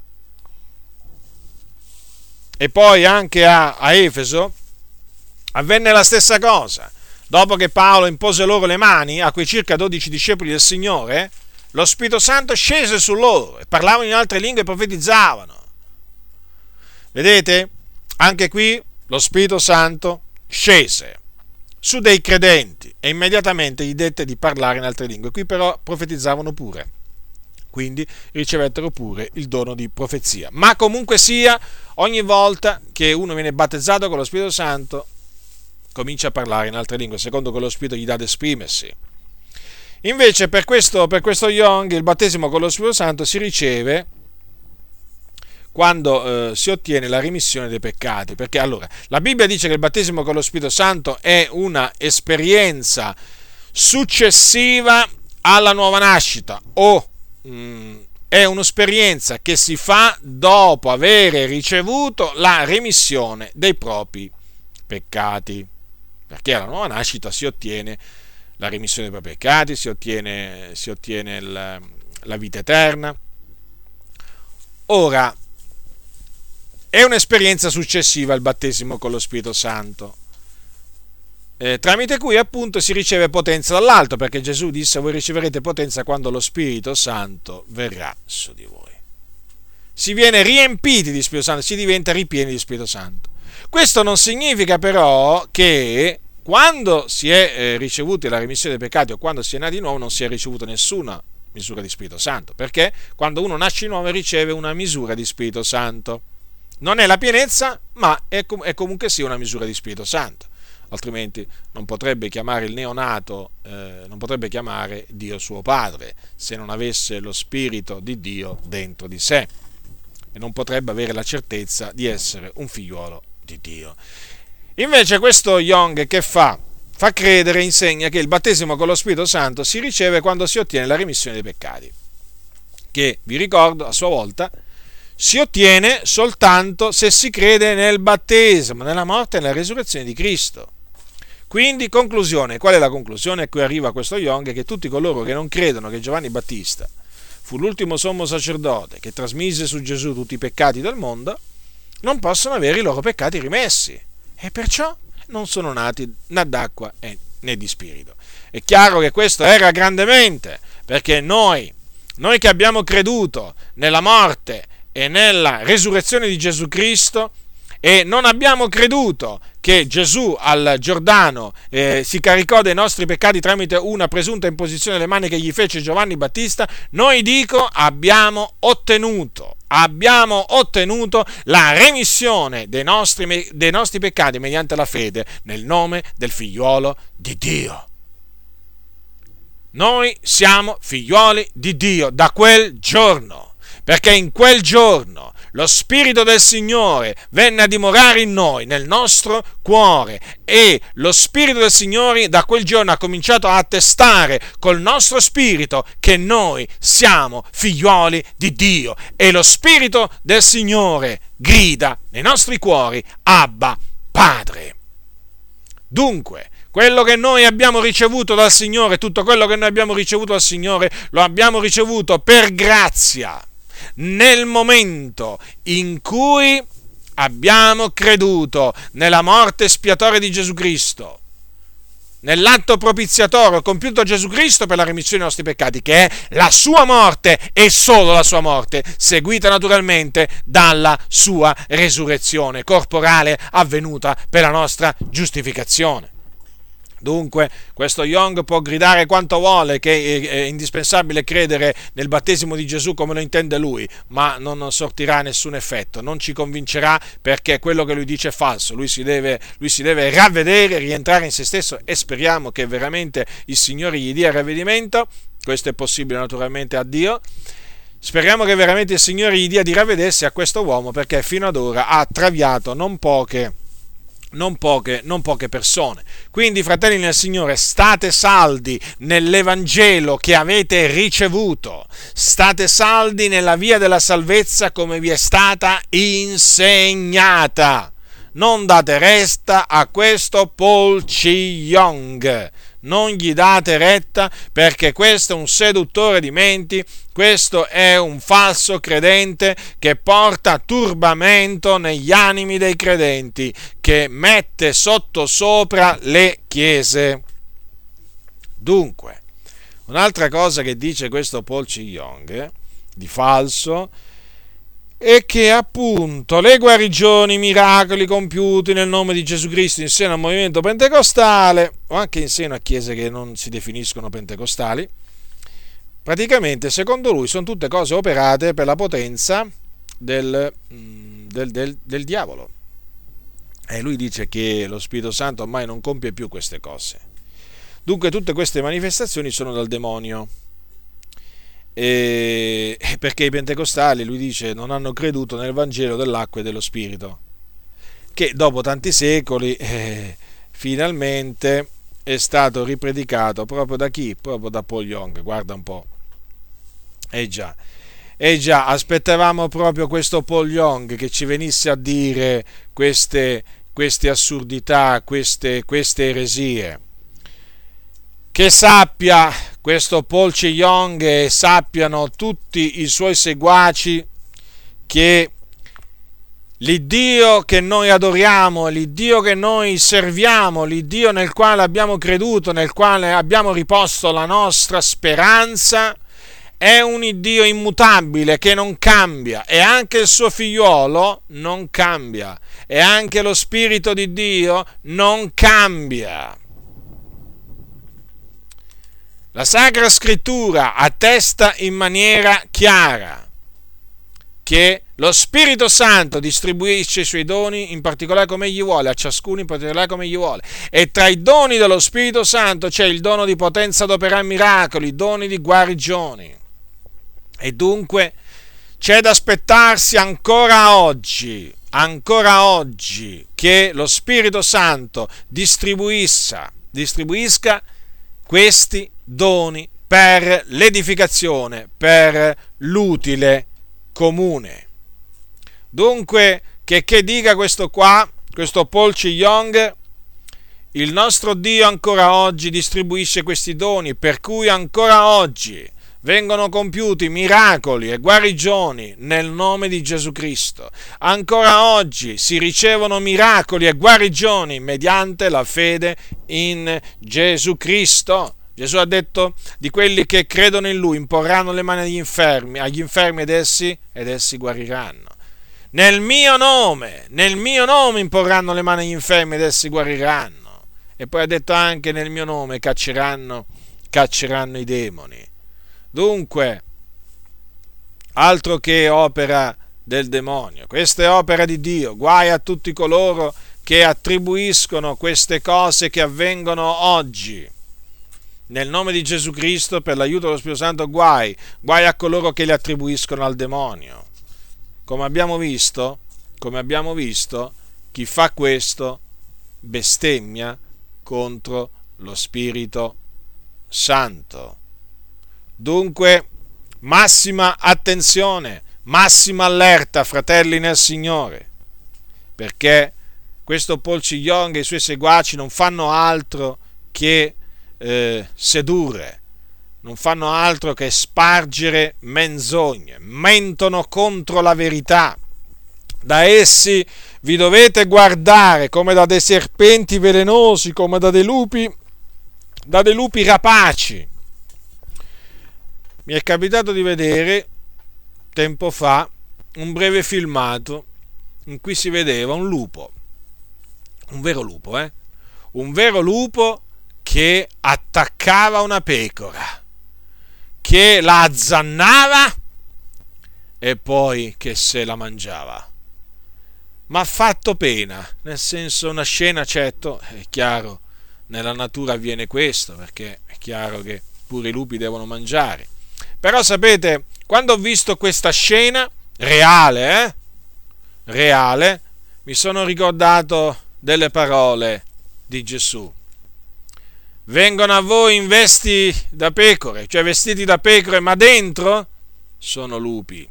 E poi anche a, a Efeso avvenne la stessa cosa. Dopo che Paolo impose loro le mani a quei circa 12 discepoli del Signore, lo Spirito Santo scese su loro e parlavano in altre lingue e profetizzavano. Vedete? Anche qui lo Spirito Santo scese su dei credenti e immediatamente gli dette di parlare in altre lingue. Qui però profetizzavano pure quindi ricevettero pure il dono di profezia. Ma comunque sia, ogni volta che uno viene battezzato con lo Spirito Santo, comincia a parlare in altre lingue, secondo che lo Spirito gli dà ad esprimersi. Invece per questo, per questo Young il battesimo con lo Spirito Santo si riceve quando eh, si ottiene la rimissione dei peccati. Perché allora la Bibbia dice che il battesimo con lo Spirito Santo è una esperienza successiva alla nuova nascita o è un'esperienza che si fa dopo aver ricevuto la remissione dei propri peccati. Perché alla nuova nascita si ottiene la remissione dei propri peccati, si ottiene, si ottiene il, la vita eterna. Ora, è un'esperienza successiva al battesimo con lo Spirito Santo eh, tramite cui appunto si riceve potenza dall'alto, perché Gesù disse voi riceverete potenza quando lo Spirito Santo verrà su di voi. Si viene riempiti di Spirito Santo, si diventa ripieni di Spirito Santo. Questo non significa però che quando si è eh, ricevuti la remissione dei peccati o quando si è nati di nuovo non si è ricevuto nessuna misura di Spirito Santo, perché quando uno nasce di nuovo riceve una misura di Spirito Santo. Non è la pienezza, ma è, com- è comunque sì una misura di Spirito Santo altrimenti non potrebbe chiamare il neonato, eh, non potrebbe chiamare Dio suo padre se non avesse lo spirito di Dio dentro di sé e non potrebbe avere la certezza di essere un figliuolo di Dio. Invece questo Young che fa? Fa credere, insegna che il battesimo con lo Spirito Santo si riceve quando si ottiene la remissione dei peccati, che vi ricordo a sua volta si ottiene soltanto se si crede nel battesimo, nella morte e nella resurrezione di Cristo. Quindi, conclusione, qual è la conclusione a cui arriva questo Young? Che tutti coloro che non credono che Giovanni Battista fu l'ultimo sommo sacerdote che trasmise su Gesù tutti i peccati del mondo, non possono avere i loro peccati rimessi e perciò non sono nati né d'acqua né di spirito. È chiaro che questo era grandemente, perché noi, noi che abbiamo creduto nella morte e nella resurrezione di Gesù Cristo, e non abbiamo creduto che Gesù al Giordano eh, si caricò dei nostri peccati tramite una presunta imposizione delle mani che gli fece Giovanni Battista, noi dico abbiamo ottenuto, abbiamo ottenuto la remissione dei nostri, dei nostri peccati mediante la fede nel nome del figliuolo di Dio. Noi siamo figlioli di Dio da quel giorno, perché in quel giorno lo Spirito del Signore venne a dimorare in noi, nel nostro cuore e lo Spirito del Signore da quel giorno ha cominciato a attestare col nostro spirito che noi siamo figlioli di Dio e lo Spirito del Signore grida nei nostri cuori, Abba, Padre. Dunque, quello che noi abbiamo ricevuto dal Signore, tutto quello che noi abbiamo ricevuto dal Signore, lo abbiamo ricevuto per grazia nel momento in cui abbiamo creduto nella morte spiatoria di Gesù Cristo, nell'atto propiziatorio compiuto a Gesù Cristo per la remissione dei nostri peccati, che è la sua morte e solo la sua morte, seguita naturalmente dalla sua resurrezione corporale avvenuta per la nostra giustificazione. Dunque, questo Young può gridare quanto vuole che è indispensabile credere nel battesimo di Gesù come lo intende lui, ma non sortirà nessun effetto, non ci convincerà perché quello che lui dice è falso. Lui si deve, lui si deve ravvedere, rientrare in se stesso e speriamo che veramente il Signore gli dia ravvedimento. Questo è possibile naturalmente a Dio. Speriamo che veramente il Signore gli dia di ravvedersi a questo uomo perché fino ad ora ha traviato non poche non poche, non poche, persone. Quindi, fratelli nel Signore, state saldi nell'Evangelo che avete ricevuto, state saldi nella via della salvezza come vi è stata insegnata. Non date resta a questo Paul C. Young non gli date retta perché questo è un seduttore di menti, questo è un falso credente che porta turbamento negli animi dei credenti, che mette sotto sopra le chiese. Dunque, un'altra cosa che dice questo Paul C. Young eh, di falso e che appunto le guarigioni, i miracoli compiuti nel nome di Gesù Cristo in seno al movimento pentecostale o anche in seno a chiese che non si definiscono pentecostali, praticamente secondo lui sono tutte cose operate per la potenza del, mm, del, del, del diavolo. E lui dice che lo Spirito Santo ormai non compie più queste cose. Dunque tutte queste manifestazioni sono dal demonio e perché i pentecostali, lui dice, non hanno creduto nel Vangelo dell'acqua e dello Spirito, che dopo tanti secoli eh, finalmente è stato ripredicato proprio da chi? Proprio da Paul Young, guarda un po'. Eh già. eh già, aspettavamo proprio questo Paul Young che ci venisse a dire queste, queste assurdità, queste, queste eresie. Che sappia questo Paul Young e sappiano tutti i suoi seguaci che l'Iddio che noi adoriamo, l'Iddio che noi serviamo, l'Iddio nel quale abbiamo creduto, nel quale abbiamo riposto la nostra speranza, è un Dio immutabile che non cambia e anche il suo figliuolo non cambia e anche lo Spirito di Dio non cambia. La Sacra Scrittura attesta in maniera chiara che lo Spirito Santo distribuisce i suoi doni in particolare come gli vuole, a ciascuno in particolare come gli vuole. E tra i doni dello Spirito Santo c'è il dono di potenza ad operare miracoli, doni di guarigioni. E dunque c'è da aspettarsi ancora oggi, ancora oggi, che lo Spirito Santo distribuisca, distribuisca questi doni per l'edificazione, per l'utile comune. Dunque, che, che dica questo qua, questo Paul Chi Young, il nostro Dio ancora oggi distribuisce questi doni, per cui ancora oggi vengono compiuti miracoli e guarigioni nel nome di Gesù Cristo. Ancora oggi si ricevono miracoli e guarigioni mediante la fede in Gesù Cristo. Gesù ha detto di quelli che credono in Lui imporranno le mani agli infermi, agli infermi ed essi, ed essi guariranno. Nel mio nome, nel mio nome imporranno le mani agli infermi ed essi guariranno. E poi ha detto anche nel mio nome cacceranno, cacceranno i demoni. Dunque, altro che opera del demonio, questa è opera di Dio, guai a tutti coloro che attribuiscono queste cose che avvengono oggi. Nel nome di Gesù Cristo, per l'aiuto dello Spirito Santo, guai, guai a coloro che le attribuiscono al demonio. Come abbiamo visto, come abbiamo visto, chi fa questo bestemmia contro lo Spirito Santo. Dunque, massima attenzione, massima allerta, fratelli nel Signore, perché questo Paul Cigliong e i suoi seguaci non fanno altro che eh, sedurre, non fanno altro che spargere menzogne, mentono contro la verità. Da essi vi dovete guardare come da dei serpenti velenosi, come da dei lupi, da dei lupi rapaci mi è capitato di vedere tempo fa un breve filmato in cui si vedeva un lupo, un vero lupo, eh? Un vero lupo che attaccava una pecora, che la azzannava e poi che se la mangiava. Ma ha fatto pena, nel senso una scena, certo, è chiaro, nella natura avviene questo, perché è chiaro che pure i lupi devono mangiare però sapete, quando ho visto questa scena, reale, eh? Reale, mi sono ricordato delle parole di Gesù. Vengono a voi in vesti da pecore, cioè vestiti da pecore, ma dentro sono lupi.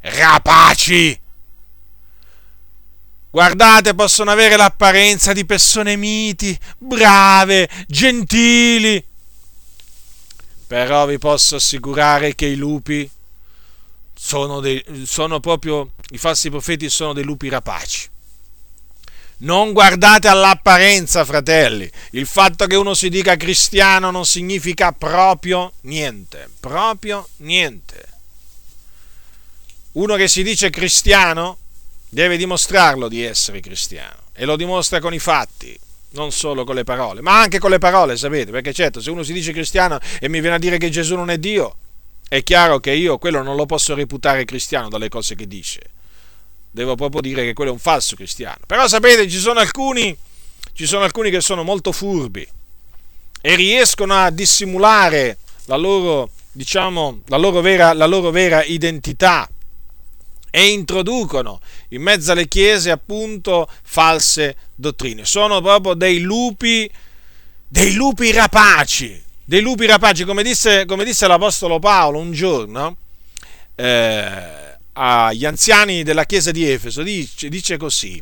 Rapaci! Guardate, possono avere l'apparenza di persone miti, brave, gentili, però vi posso assicurare che i lupi sono, dei, sono proprio, i falsi profeti sono dei lupi rapaci. Non guardate all'apparenza, fratelli. Il fatto che uno si dica cristiano non significa proprio niente. Proprio niente. Uno che si dice cristiano deve dimostrarlo di essere cristiano e lo dimostra con i fatti non solo con le parole, ma anche con le parole, sapete, perché certo, se uno si dice cristiano e mi viene a dire che Gesù non è Dio, è chiaro che io quello non lo posso reputare cristiano dalle cose che dice. Devo proprio dire che quello è un falso cristiano. Però sapete, ci sono alcuni, ci sono alcuni che sono molto furbi e riescono a dissimulare la loro, diciamo, la loro vera, la loro vera identità e introducono in mezzo alle chiese appunto false dottrine. Sono proprio dei lupi, dei lupi rapaci, dei lupi rapaci, come disse, come disse l'Apostolo Paolo un giorno. eh, agli anziani della chiesa di Efeso, dice, dice così,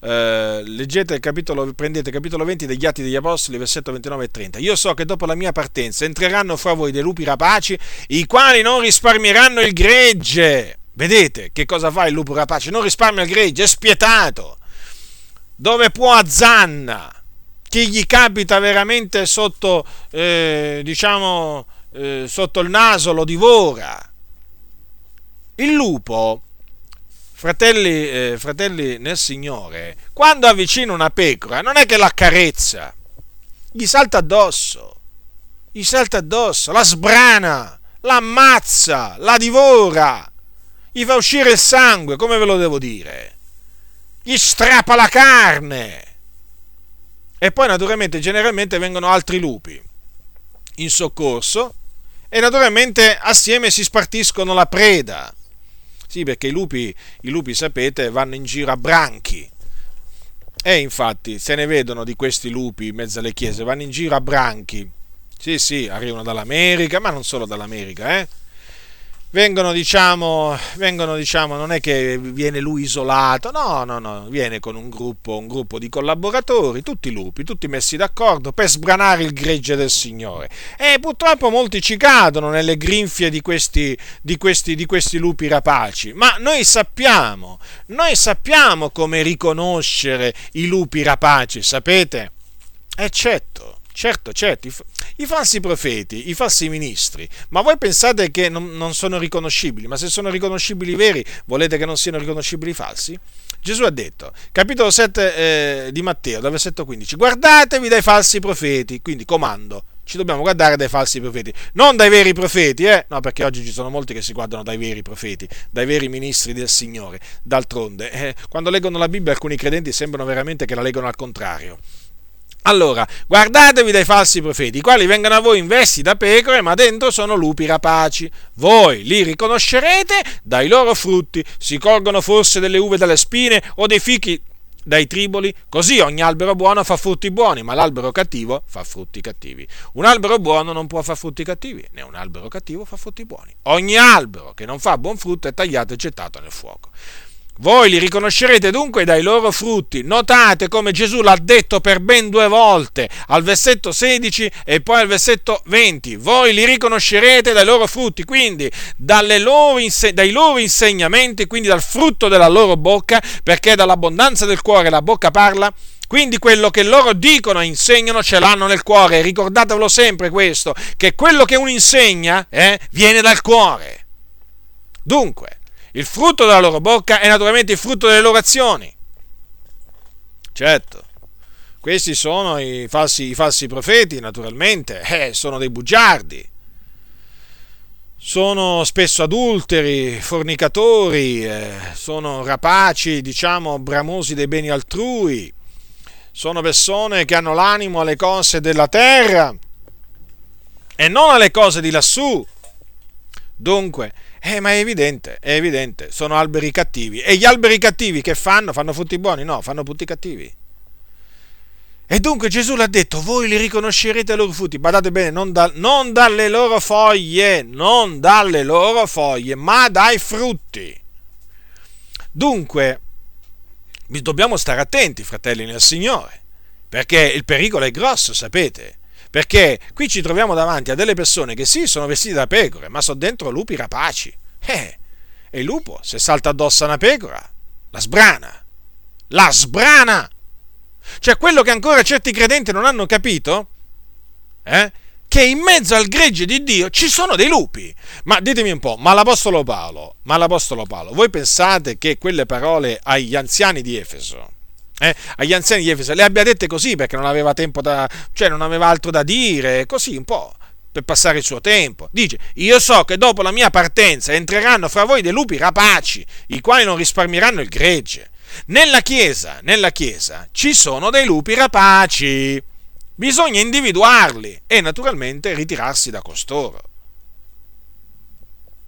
eh, leggete il capitolo, prendete il capitolo 20 degli Atti degli Apostoli, versetto 29 e 30. Io so che dopo la mia partenza entreranno fra voi dei lupi rapaci, i quali non risparmieranno il gregge. Vedete che cosa fa il lupo rapace? Non risparmia il gregge, è spietato. Dove può azzanna. Chi gli capita veramente sotto, eh, diciamo, eh, sotto il naso lo divora. Il lupo fratelli, eh, fratelli nel Signore, quando avvicina una pecora, non è che la carezza, gli salta addosso, gli salta addosso, la sbrana, la ammazza, la divora, gli fa uscire il sangue, come ve lo devo dire? Gli strappa la carne. E poi naturalmente, generalmente vengono altri lupi in soccorso e naturalmente assieme si spartiscono la preda. Sì, perché i lupi, i lupi, sapete, vanno in giro a branchi. E infatti se ne vedono di questi lupi in mezzo alle chiese, vanno in giro a branchi. Sì, sì, arrivano dall'America, ma non solo dall'America, eh vengono diciamo, vengono, diciamo, non è che viene lui isolato, no, no, no, viene con un gruppo, un gruppo di collaboratori, tutti lupi, tutti messi d'accordo per sbranare il gregge del Signore. E purtroppo molti ci cadono nelle grinfie di questi, di questi, di questi lupi rapaci, ma noi sappiamo, noi sappiamo come riconoscere i lupi rapaci, sapete? E certo, certo, i falsi profeti, i falsi ministri, ma voi pensate che non, non sono riconoscibili? Ma se sono riconoscibili veri, volete che non siano riconoscibili i falsi? Gesù ha detto, capitolo 7 eh, di Matteo, dal versetto 15, guardatevi dai falsi profeti, quindi comando, ci dobbiamo guardare dai falsi profeti, non dai veri profeti, eh? No, perché oggi ci sono molti che si guardano dai veri profeti, dai veri ministri del Signore. D'altronde, eh, quando leggono la Bibbia alcuni credenti sembrano veramente che la leggono al contrario. Allora, guardatevi dai falsi profeti, i quali vengono a voi in vesti da pecore, ma dentro sono lupi rapaci. Voi li riconoscerete dai loro frutti. Si colgono forse delle uve dalle spine o dei fichi dai triboli? Così ogni albero buono fa frutti buoni, ma l'albero cattivo fa frutti cattivi. Un albero buono non può fare frutti cattivi, né un albero cattivo fa frutti buoni. Ogni albero che non fa buon frutto è tagliato e gettato nel fuoco. Voi li riconoscerete dunque dai loro frutti. Notate come Gesù l'ha detto per ben due volte, al versetto 16 e poi al versetto 20. Voi li riconoscerete dai loro frutti, quindi loro inse- dai loro insegnamenti, quindi dal frutto della loro bocca, perché dall'abbondanza del cuore la bocca parla. Quindi quello che loro dicono e insegnano ce l'hanno nel cuore. Ricordatevelo sempre questo, che quello che uno insegna eh, viene dal cuore. Dunque, il frutto della loro bocca è naturalmente il frutto delle loro azioni. Certo, questi sono i falsi, i falsi profeti, naturalmente, eh, sono dei bugiardi, sono spesso adulteri, fornicatori, eh, sono rapaci, diciamo, bramosi dei beni altrui, sono persone che hanno l'animo alle cose della terra e non alle cose di lassù. Dunque, eh, ma è evidente, è evidente, sono alberi cattivi. E gli alberi cattivi che fanno? Fanno frutti buoni? No, fanno frutti cattivi. E dunque Gesù l'ha detto, voi li riconoscerete ai loro frutti, badate bene, non, da, non dalle loro foglie, non dalle loro foglie, ma dai frutti. Dunque, dobbiamo stare attenti, fratelli nel Signore, perché il pericolo è grosso, sapete. Perché qui ci troviamo davanti a delle persone che sì, sono vestite da pecore, ma sono dentro lupi rapaci. Eh, e il lupo, se salta addosso a una pecora, la sbrana. La sbrana! Cioè, quello che ancora certi credenti non hanno capito, eh, che in mezzo al gregge di Dio ci sono dei lupi. Ma ditemi un po', ma l'Apostolo Paolo, ma l'Apostolo Paolo, voi pensate che quelle parole agli anziani di Efeso, eh, agli anziani di Efeso, le abbia dette così perché non aveva tempo da, cioè non aveva altro da dire, così un po' per passare il suo tempo. Dice, io so che dopo la mia partenza entreranno fra voi dei lupi rapaci, i quali non risparmieranno il gregge. Nella Chiesa, nella Chiesa ci sono dei lupi rapaci. Bisogna individuarli e naturalmente ritirarsi da costoro.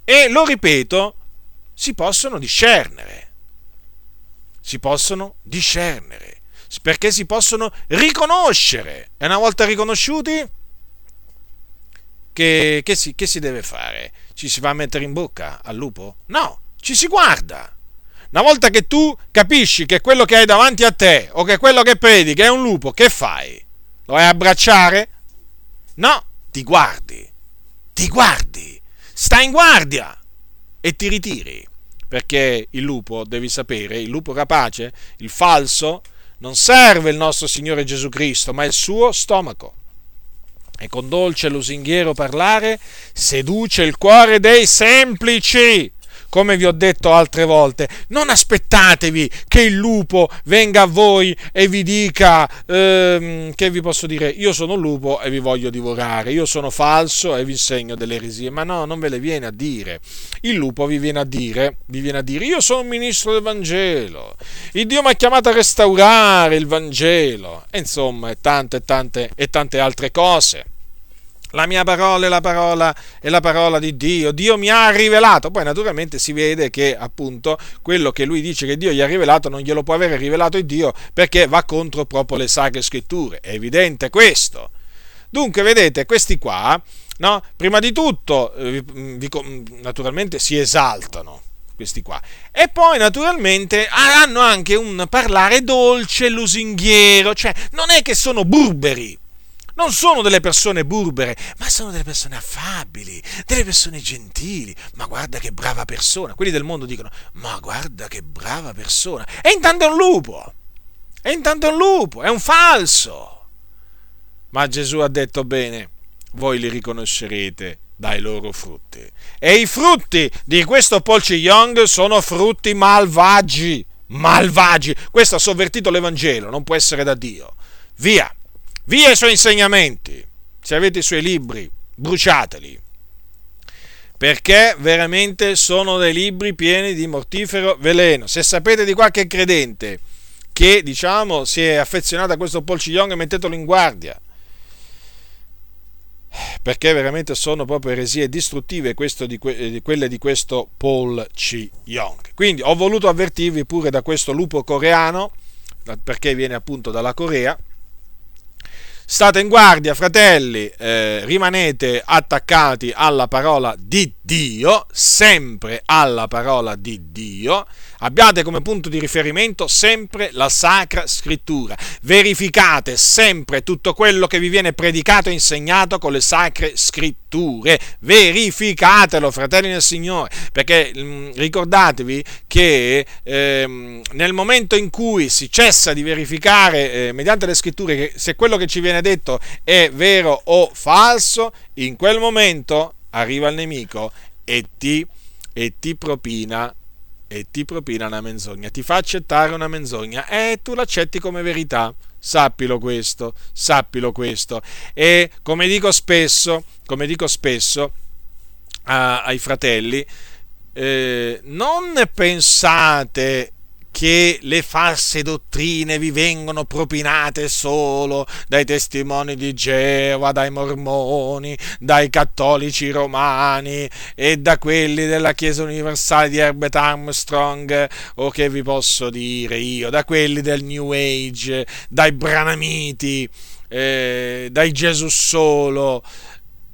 E lo ripeto, si possono discernere si possono discernere, perché si possono riconoscere. E una volta riconosciuti, che, che, si, che si deve fare? Ci si va a mettere in bocca al lupo? No, ci si guarda. Una volta che tu capisci che quello che hai davanti a te o che quello che predichi è un lupo, che fai? Lo vai a abbracciare? No, ti guardi, ti guardi, stai in guardia e ti ritiri. Perché il lupo, devi sapere, il lupo rapace, il falso, non serve il nostro Signore Gesù Cristo, ma il suo stomaco. E con dolce lusinghiero parlare seduce il cuore dei semplici come vi ho detto altre volte, non aspettatevi che il lupo venga a voi e vi dica, ehm, che vi posso dire, io sono un lupo e vi voglio divorare, io sono falso e vi insegno delle eresie, ma no, non ve le viene a dire. Il lupo vi viene a dire, vi viene a dire, io sono un ministro del Vangelo, il Dio mi ha chiamato a restaurare il Vangelo, e insomma, e tante, tante, e tante altre cose. La mia parola è la parola, è la parola di Dio. Dio mi ha rivelato. Poi naturalmente si vede che appunto quello che lui dice che Dio gli ha rivelato non glielo può avere rivelato il Dio perché va contro proprio le sacre scritture. È evidente questo. Dunque, vedete, questi qua, no? prima di tutto, eh, vi, naturalmente si esaltano questi qua. E poi naturalmente hanno anche un parlare dolce, lusinghiero, cioè non è che sono burberi non sono delle persone burbere, ma sono delle persone affabili, delle persone gentili. Ma guarda che brava persona. Quelli del mondo dicono, ma guarda che brava persona. E intanto è un lupo. E intanto è un lupo, è un falso. Ma Gesù ha detto bene, voi li riconoscerete dai loro frutti. E i frutti di questo Polci Young sono frutti malvagi. Malvagi. Questo ha sovvertito l'Evangelo, non può essere da Dio. Via. Via i suoi insegnamenti. Se avete i suoi libri, bruciateli. Perché veramente sono dei libri pieni di mortifero veleno. Se sapete di qualche credente che, diciamo, si è affezionato a questo Paul. Young, mettetelo in guardia. Perché veramente sono proprio eresie distruttive di, que- di quelle di questo Paul C. Young. Quindi ho voluto avvertirvi pure da questo lupo coreano, perché viene appunto dalla Corea, State in guardia, fratelli, eh, rimanete attaccati alla parola di Dio, sempre alla parola di Dio. Abbiate come punto di riferimento sempre la Sacra Scrittura. Verificate sempre tutto quello che vi viene predicato e insegnato con le Sacre Scritture. Verificatelo, fratelli del Signore, perché mh, mm, ricordatevi che eh, nel momento in cui si cessa di verificare eh, mediante le Scritture se quello che ci viene detto è vero o falso, in quel momento arriva il nemico e ti, e ti propina e ti propina una menzogna, ti fa accettare una menzogna e tu l'accetti come verità. Sappilo questo, sappilo questo. E come dico spesso, come dico spesso a, ai fratelli, eh, non pensate che le false dottrine vi vengono propinate solo dai testimoni di Geova, dai mormoni, dai cattolici romani e da quelli della Chiesa Universale di Herbert Armstrong o che vi posso dire io, da quelli del New Age, dai Branamiti, eh, dai Gesù solo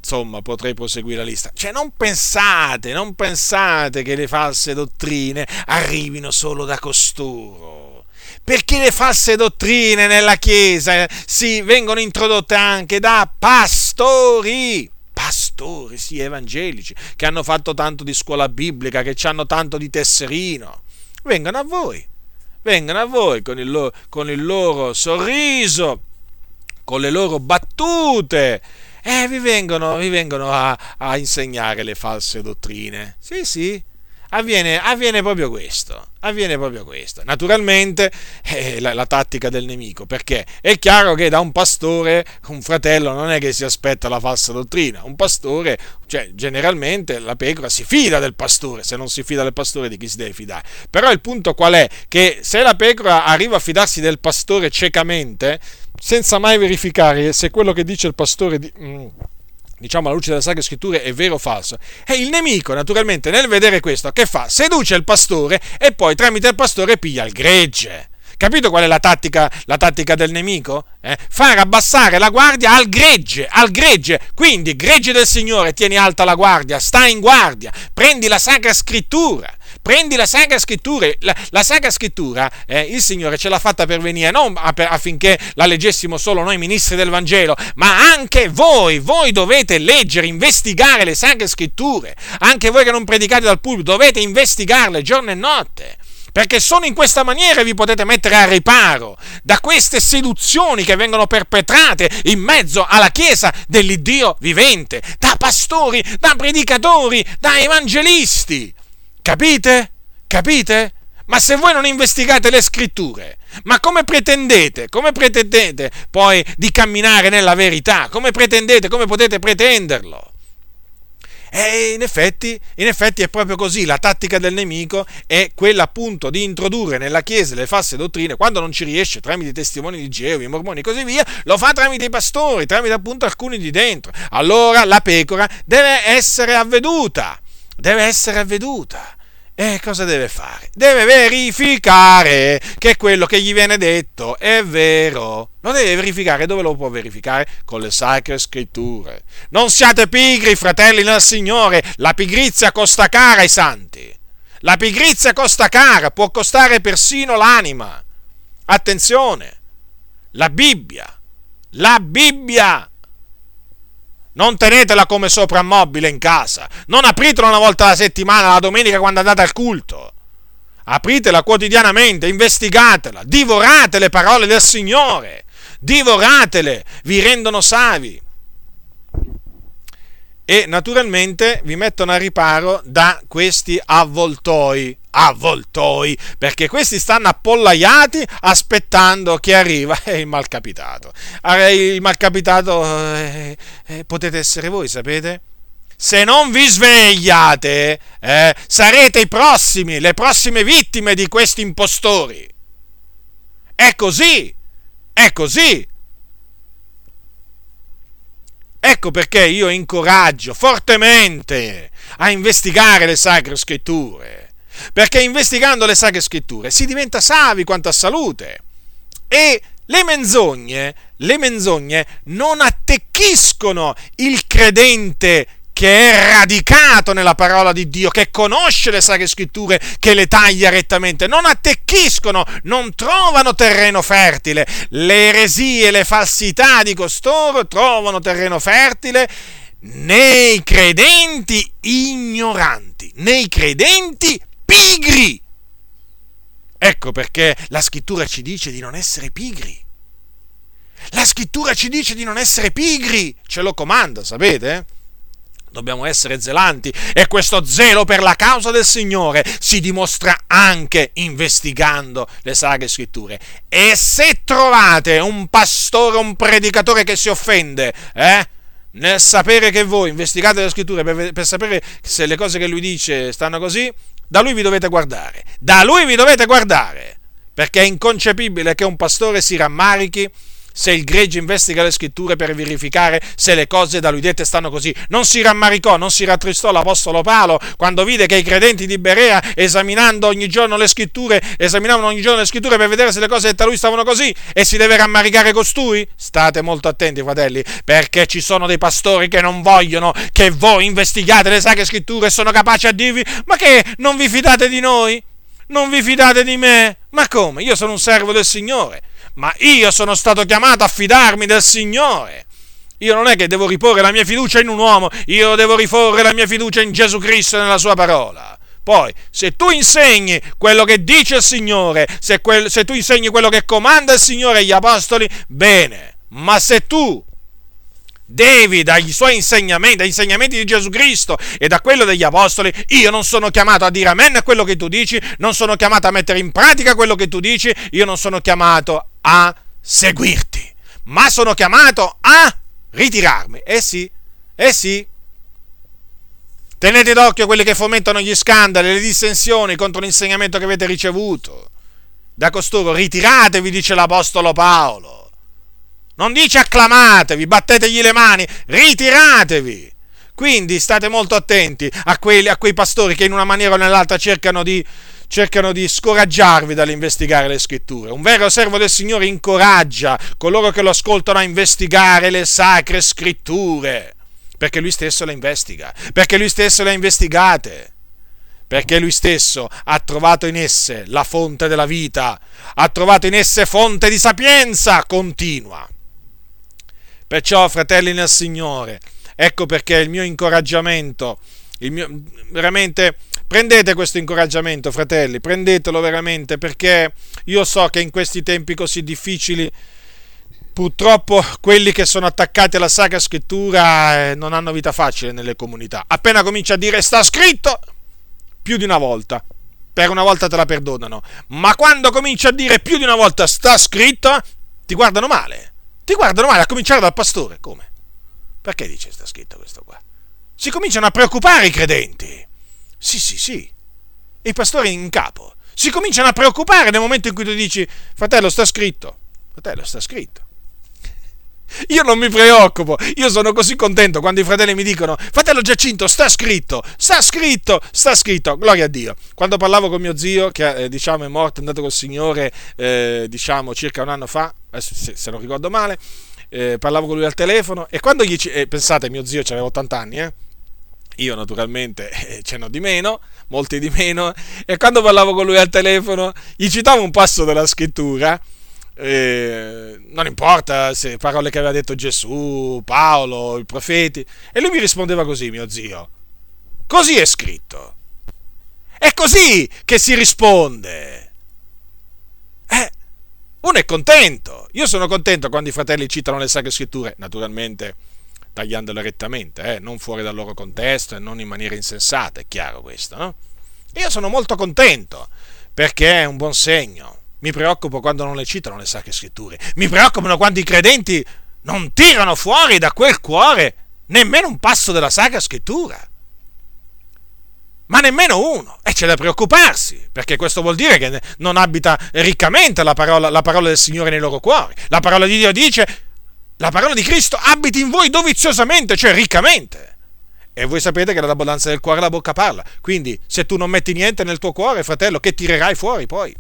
insomma potrei proseguire la lista. Cioè non pensate, non pensate che le false dottrine arrivino solo da costoro. Perché le false dottrine nella Chiesa si vengono introdotte anche da pastori. Pastori, sì, evangelici, che hanno fatto tanto di scuola biblica, che hanno tanto di tesserino. Vengono a voi, vengono a voi con il loro, con il loro sorriso, con le loro battute, eh, vi vengono, vi vengono a, a, insegnare le false dottrine. Sì, sì, avviene, avviene proprio questo. Avviene proprio questo. Naturalmente è eh, la, la, tattica del nemico, perché è chiaro che da un pastore, un fratello, non è che si aspetta la falsa dottrina. Un pastore, cioè generalmente la pecora si fida del pastore, se non si fida del pastore di chi si deve fidare. Però il punto qual è? Che se la pecora arriva a fidarsi del pastore ciecamente, senza mai verificare se quello che dice il pastore, mm, diciamo alla luce delle sacre scritture, è vero o falso. E il nemico, naturalmente, nel vedere questo, che fa? Seduce il pastore e poi tramite il pastore piglia il gregge Capito qual è la tattica, la tattica del nemico? Eh? Far abbassare la guardia al gregge, al gregge. Quindi, gregge del Signore, tieni alta la guardia, stai in guardia, prendi la Sacra Scrittura. Prendi la Sacra Scrittura, la, la Sacra Scrittura eh, il Signore ce l'ha fatta per venire non affinché la leggessimo solo noi ministri del Vangelo, ma anche voi, voi dovete leggere, investigare le Sacre Scritture, anche voi che non predicate dal pubblico dovete investigarle giorno e notte perché solo in questa maniera vi potete mettere a riparo da queste seduzioni che vengono perpetrate in mezzo alla Chiesa dell'Iddio vivente, da pastori, da predicatori, da evangelisti. Capite? Capite? Ma se voi non investigate le scritture, ma come pretendete, come pretendete poi di camminare nella verità? Come pretendete, come potete pretenderlo? E in effetti, in effetti è proprio così, la tattica del nemico è quella appunto di introdurre nella Chiesa le false dottrine, quando non ci riesce tramite i testimoni di Geova, i mormoni e così via, lo fa tramite i pastori, tramite appunto alcuni di dentro. Allora la pecora deve essere avveduta, deve essere avveduta. E cosa deve fare? Deve verificare che quello che gli viene detto è vero. Lo deve verificare. Dove lo può verificare? Con le sacre scritture. Non siate pigri, fratelli nel Signore. La pigrizia costa cara ai santi. La pigrizia costa cara, può costare persino l'anima. Attenzione. La Bibbia. La Bibbia non tenetela come soprammobile in casa. Non apritela una volta alla settimana, la domenica quando andate al culto. Apritela quotidianamente, investigatela, divorate le parole del Signore. Divoratele, vi rendono savi. E naturalmente vi mettono a riparo da questi avvoltoi avvoltoi, perché questi stanno appollaiati aspettando che arriva il malcapitato. Il malcapitato eh, eh, potete essere voi, sapete? Se non vi svegliate, eh, sarete i prossimi, le prossime vittime di questi impostori. È così, è così. Ecco perché io incoraggio fortemente a investigare le sacre scritture perché investigando le sacre scritture si diventa savi quanto a salute. E le menzogne, le menzogne non attecchiscono il credente che è radicato nella parola di Dio, che conosce le sacre scritture, che le taglia rettamente, non attecchiscono, non trovano terreno fertile. Le eresie, le falsità di costoro trovano terreno fertile nei credenti ignoranti, nei credenti pigri. Ecco perché la scrittura ci dice di non essere pigri. La scrittura ci dice di non essere pigri, ce lo comanda, sapete? Dobbiamo essere zelanti e questo zelo per la causa del Signore si dimostra anche investigando le sagre scritture. E se trovate un pastore, un predicatore che si offende, eh? Nel sapere che voi investigate le scritture per, per sapere se le cose che lui dice stanno così, da lui vi dovete guardare, da lui vi dovete guardare, perché è inconcepibile che un pastore si rammarichi se il gregge investiga le scritture per verificare se le cose da lui dette stanno così. Non si rammaricò, non si rattristò l'Apostolo Paolo quando vide che i credenti di Berea, esaminando ogni giorno le scritture, esaminavano ogni giorno le scritture per vedere se le cose dette a lui stavano così e si deve rammaricare costui? State molto attenti, fratelli, perché ci sono dei pastori che non vogliono che voi investigate le sacre scritture e sono capaci a dirvi ma che non vi fidate di noi? Non vi fidate di me? Ma come? Io sono un servo del Signore ma io sono stato chiamato a fidarmi del Signore. Io non è che devo riporre la mia fiducia in un uomo, io devo riporre la mia fiducia in Gesù Cristo e nella sua parola. Poi, se tu insegni quello che dice il Signore, se, quel, se tu insegni quello che comanda il Signore e gli apostoli, bene. Ma se tu devi dai suoi insegnamenti, dagli insegnamenti di Gesù Cristo e da quello degli apostoli, io non sono chiamato a dire amen a quello che tu dici, non sono chiamato a mettere in pratica quello che tu dici, io non sono chiamato a seguirti, ma sono chiamato a ritirarmi. Eh sì, eh sì. Tenete d'occhio quelli che fomentano gli scandali, le dissensioni contro l'insegnamento che avete ricevuto. Da costoro ritiratevi, dice l'Apostolo Paolo. Non dice acclamatevi, battetegli le mani, ritiratevi. Quindi state molto attenti a, quelli, a quei pastori che in una maniera o nell'altra cercano di, cercano di scoraggiarvi dall'investigare le scritture. Un vero servo del Signore incoraggia coloro che lo ascoltano a investigare le sacre scritture, perché lui stesso le investiga, perché lui stesso le ha investigate perché lui stesso ha trovato in esse la fonte della vita, ha trovato in esse fonte di sapienza continua. Perciò, fratelli nel Signore, ecco perché il mio incoraggiamento, il mio, veramente prendete questo incoraggiamento, fratelli, prendetelo veramente, perché io so che in questi tempi così difficili, purtroppo quelli che sono attaccati alla Sacra Scrittura eh, non hanno vita facile nelle comunità. Appena comincia a dire sta scritto, più di una volta. Per una volta te la perdonano. Ma quando cominci a dire più di una volta sta scritto, ti guardano male. Ti guardano male, a cominciare dal pastore. Come? Perché dice sta scritto questo qua? Si cominciano a preoccupare i credenti. Sì, sì, sì. I pastori in capo. Si cominciano a preoccupare nel momento in cui tu dici, fratello, sta scritto. Fratello, sta scritto. Io non mi preoccupo, io sono così contento quando i fratelli mi dicono, fratello Giacinto, sta scritto, sta scritto, sta scritto, gloria a Dio. Quando parlavo con mio zio, che eh, diciamo è morto, è andato col Signore, eh, diciamo circa un anno fa, se, se non ricordo male, eh, parlavo con lui al telefono e quando gli, eh, pensate, mio zio aveva 80 anni, eh? Io naturalmente eh, ce n'ho di meno, molti di meno, e quando parlavo con lui al telefono gli citavo un passo della scrittura eh, non importa se parole che aveva detto Gesù, Paolo, i profeti. E lui mi rispondeva così, mio zio. Così è scritto. È così che si risponde. Eh, uno è contento. Io sono contento quando i fratelli citano le sacre scritture, naturalmente tagliandole rettamente, eh, non fuori dal loro contesto e non in maniera insensata, è chiaro questo, no? Io sono molto contento perché è un buon segno mi preoccupo quando non le citano le sacre scritture. Mi preoccupano quando i credenti non tirano fuori da quel cuore nemmeno un passo della sacra scrittura. Ma nemmeno uno. E c'è da preoccuparsi, perché questo vuol dire che non abita riccamente la parola, la parola del Signore nei loro cuori. La parola di Dio dice, la parola di Cristo abiti in voi doviziosamente, cioè riccamente. E voi sapete che dall'abbondanza del cuore la bocca parla. Quindi, se tu non metti niente nel tuo cuore, fratello, che tirerai fuori poi?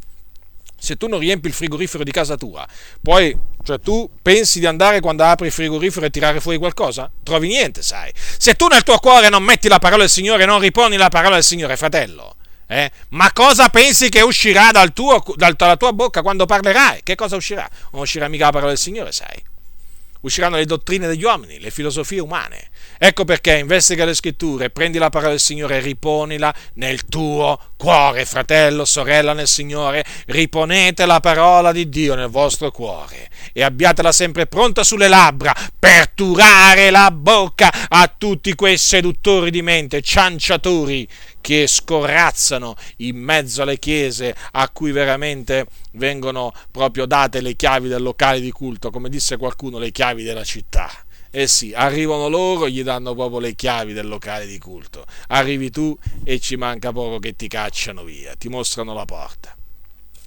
se tu non riempi il frigorifero di casa tua, poi, cioè tu pensi di andare quando apri il frigorifero e tirare fuori qualcosa? Trovi niente, sai. Se tu nel tuo cuore non metti la parola del Signore, non riponi la parola del Signore, fratello, eh? ma cosa pensi che uscirà dal tuo, dal, dalla tua bocca quando parlerai? Che cosa uscirà? Non uscirà mica la parola del Signore, sai. Usciranno le dottrine degli uomini, le filosofie umane. Ecco perché investiga le scritture, prendi la parola del Signore e riponila nel tuo cuore, fratello, sorella nel Signore, riponete la parola di Dio nel vostro cuore e abbiatela sempre pronta sulle labbra per turare la bocca a tutti quei seduttori di mente, cianciatori che scorrazzano in mezzo alle chiese a cui veramente vengono proprio date le chiavi del locale di culto, come disse qualcuno, le chiavi della città. Eh sì, arrivano loro, gli danno proprio le chiavi del locale di culto. Arrivi tu e ci manca poco che ti cacciano via, ti mostrano la porta.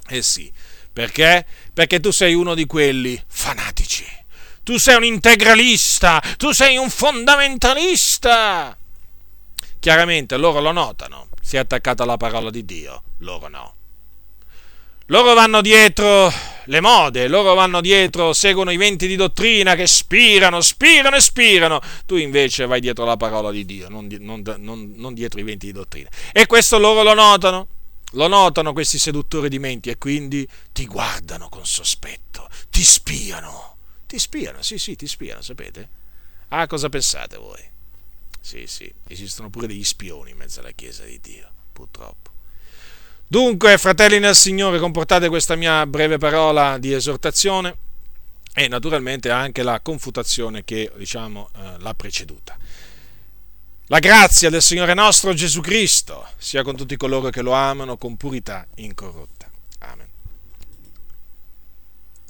Eh sì, perché? Perché tu sei uno di quelli fanatici. Tu sei un integralista, tu sei un fondamentalista. Chiaramente loro lo notano, si è attaccato alla parola di Dio, loro no. Loro vanno dietro le mode, loro vanno dietro, seguono i venti di dottrina che spirano, spirano e spirano. Tu invece vai dietro la parola di Dio, non, non, non, non dietro i venti di dottrina. E questo loro lo notano, lo notano questi seduttori di menti e quindi ti guardano con sospetto, ti spiano, ti spiano, sì sì, ti spiano, sapete? Ah, cosa pensate voi? Sì sì, esistono pure degli spioni in mezzo alla Chiesa di Dio, purtroppo. Dunque, fratelli nel Signore, comportate questa mia breve parola di esortazione e naturalmente anche la confutazione che diciamo, eh, l'ha preceduta. La grazia del Signore nostro Gesù Cristo sia con tutti coloro che lo amano con purità incorrotta.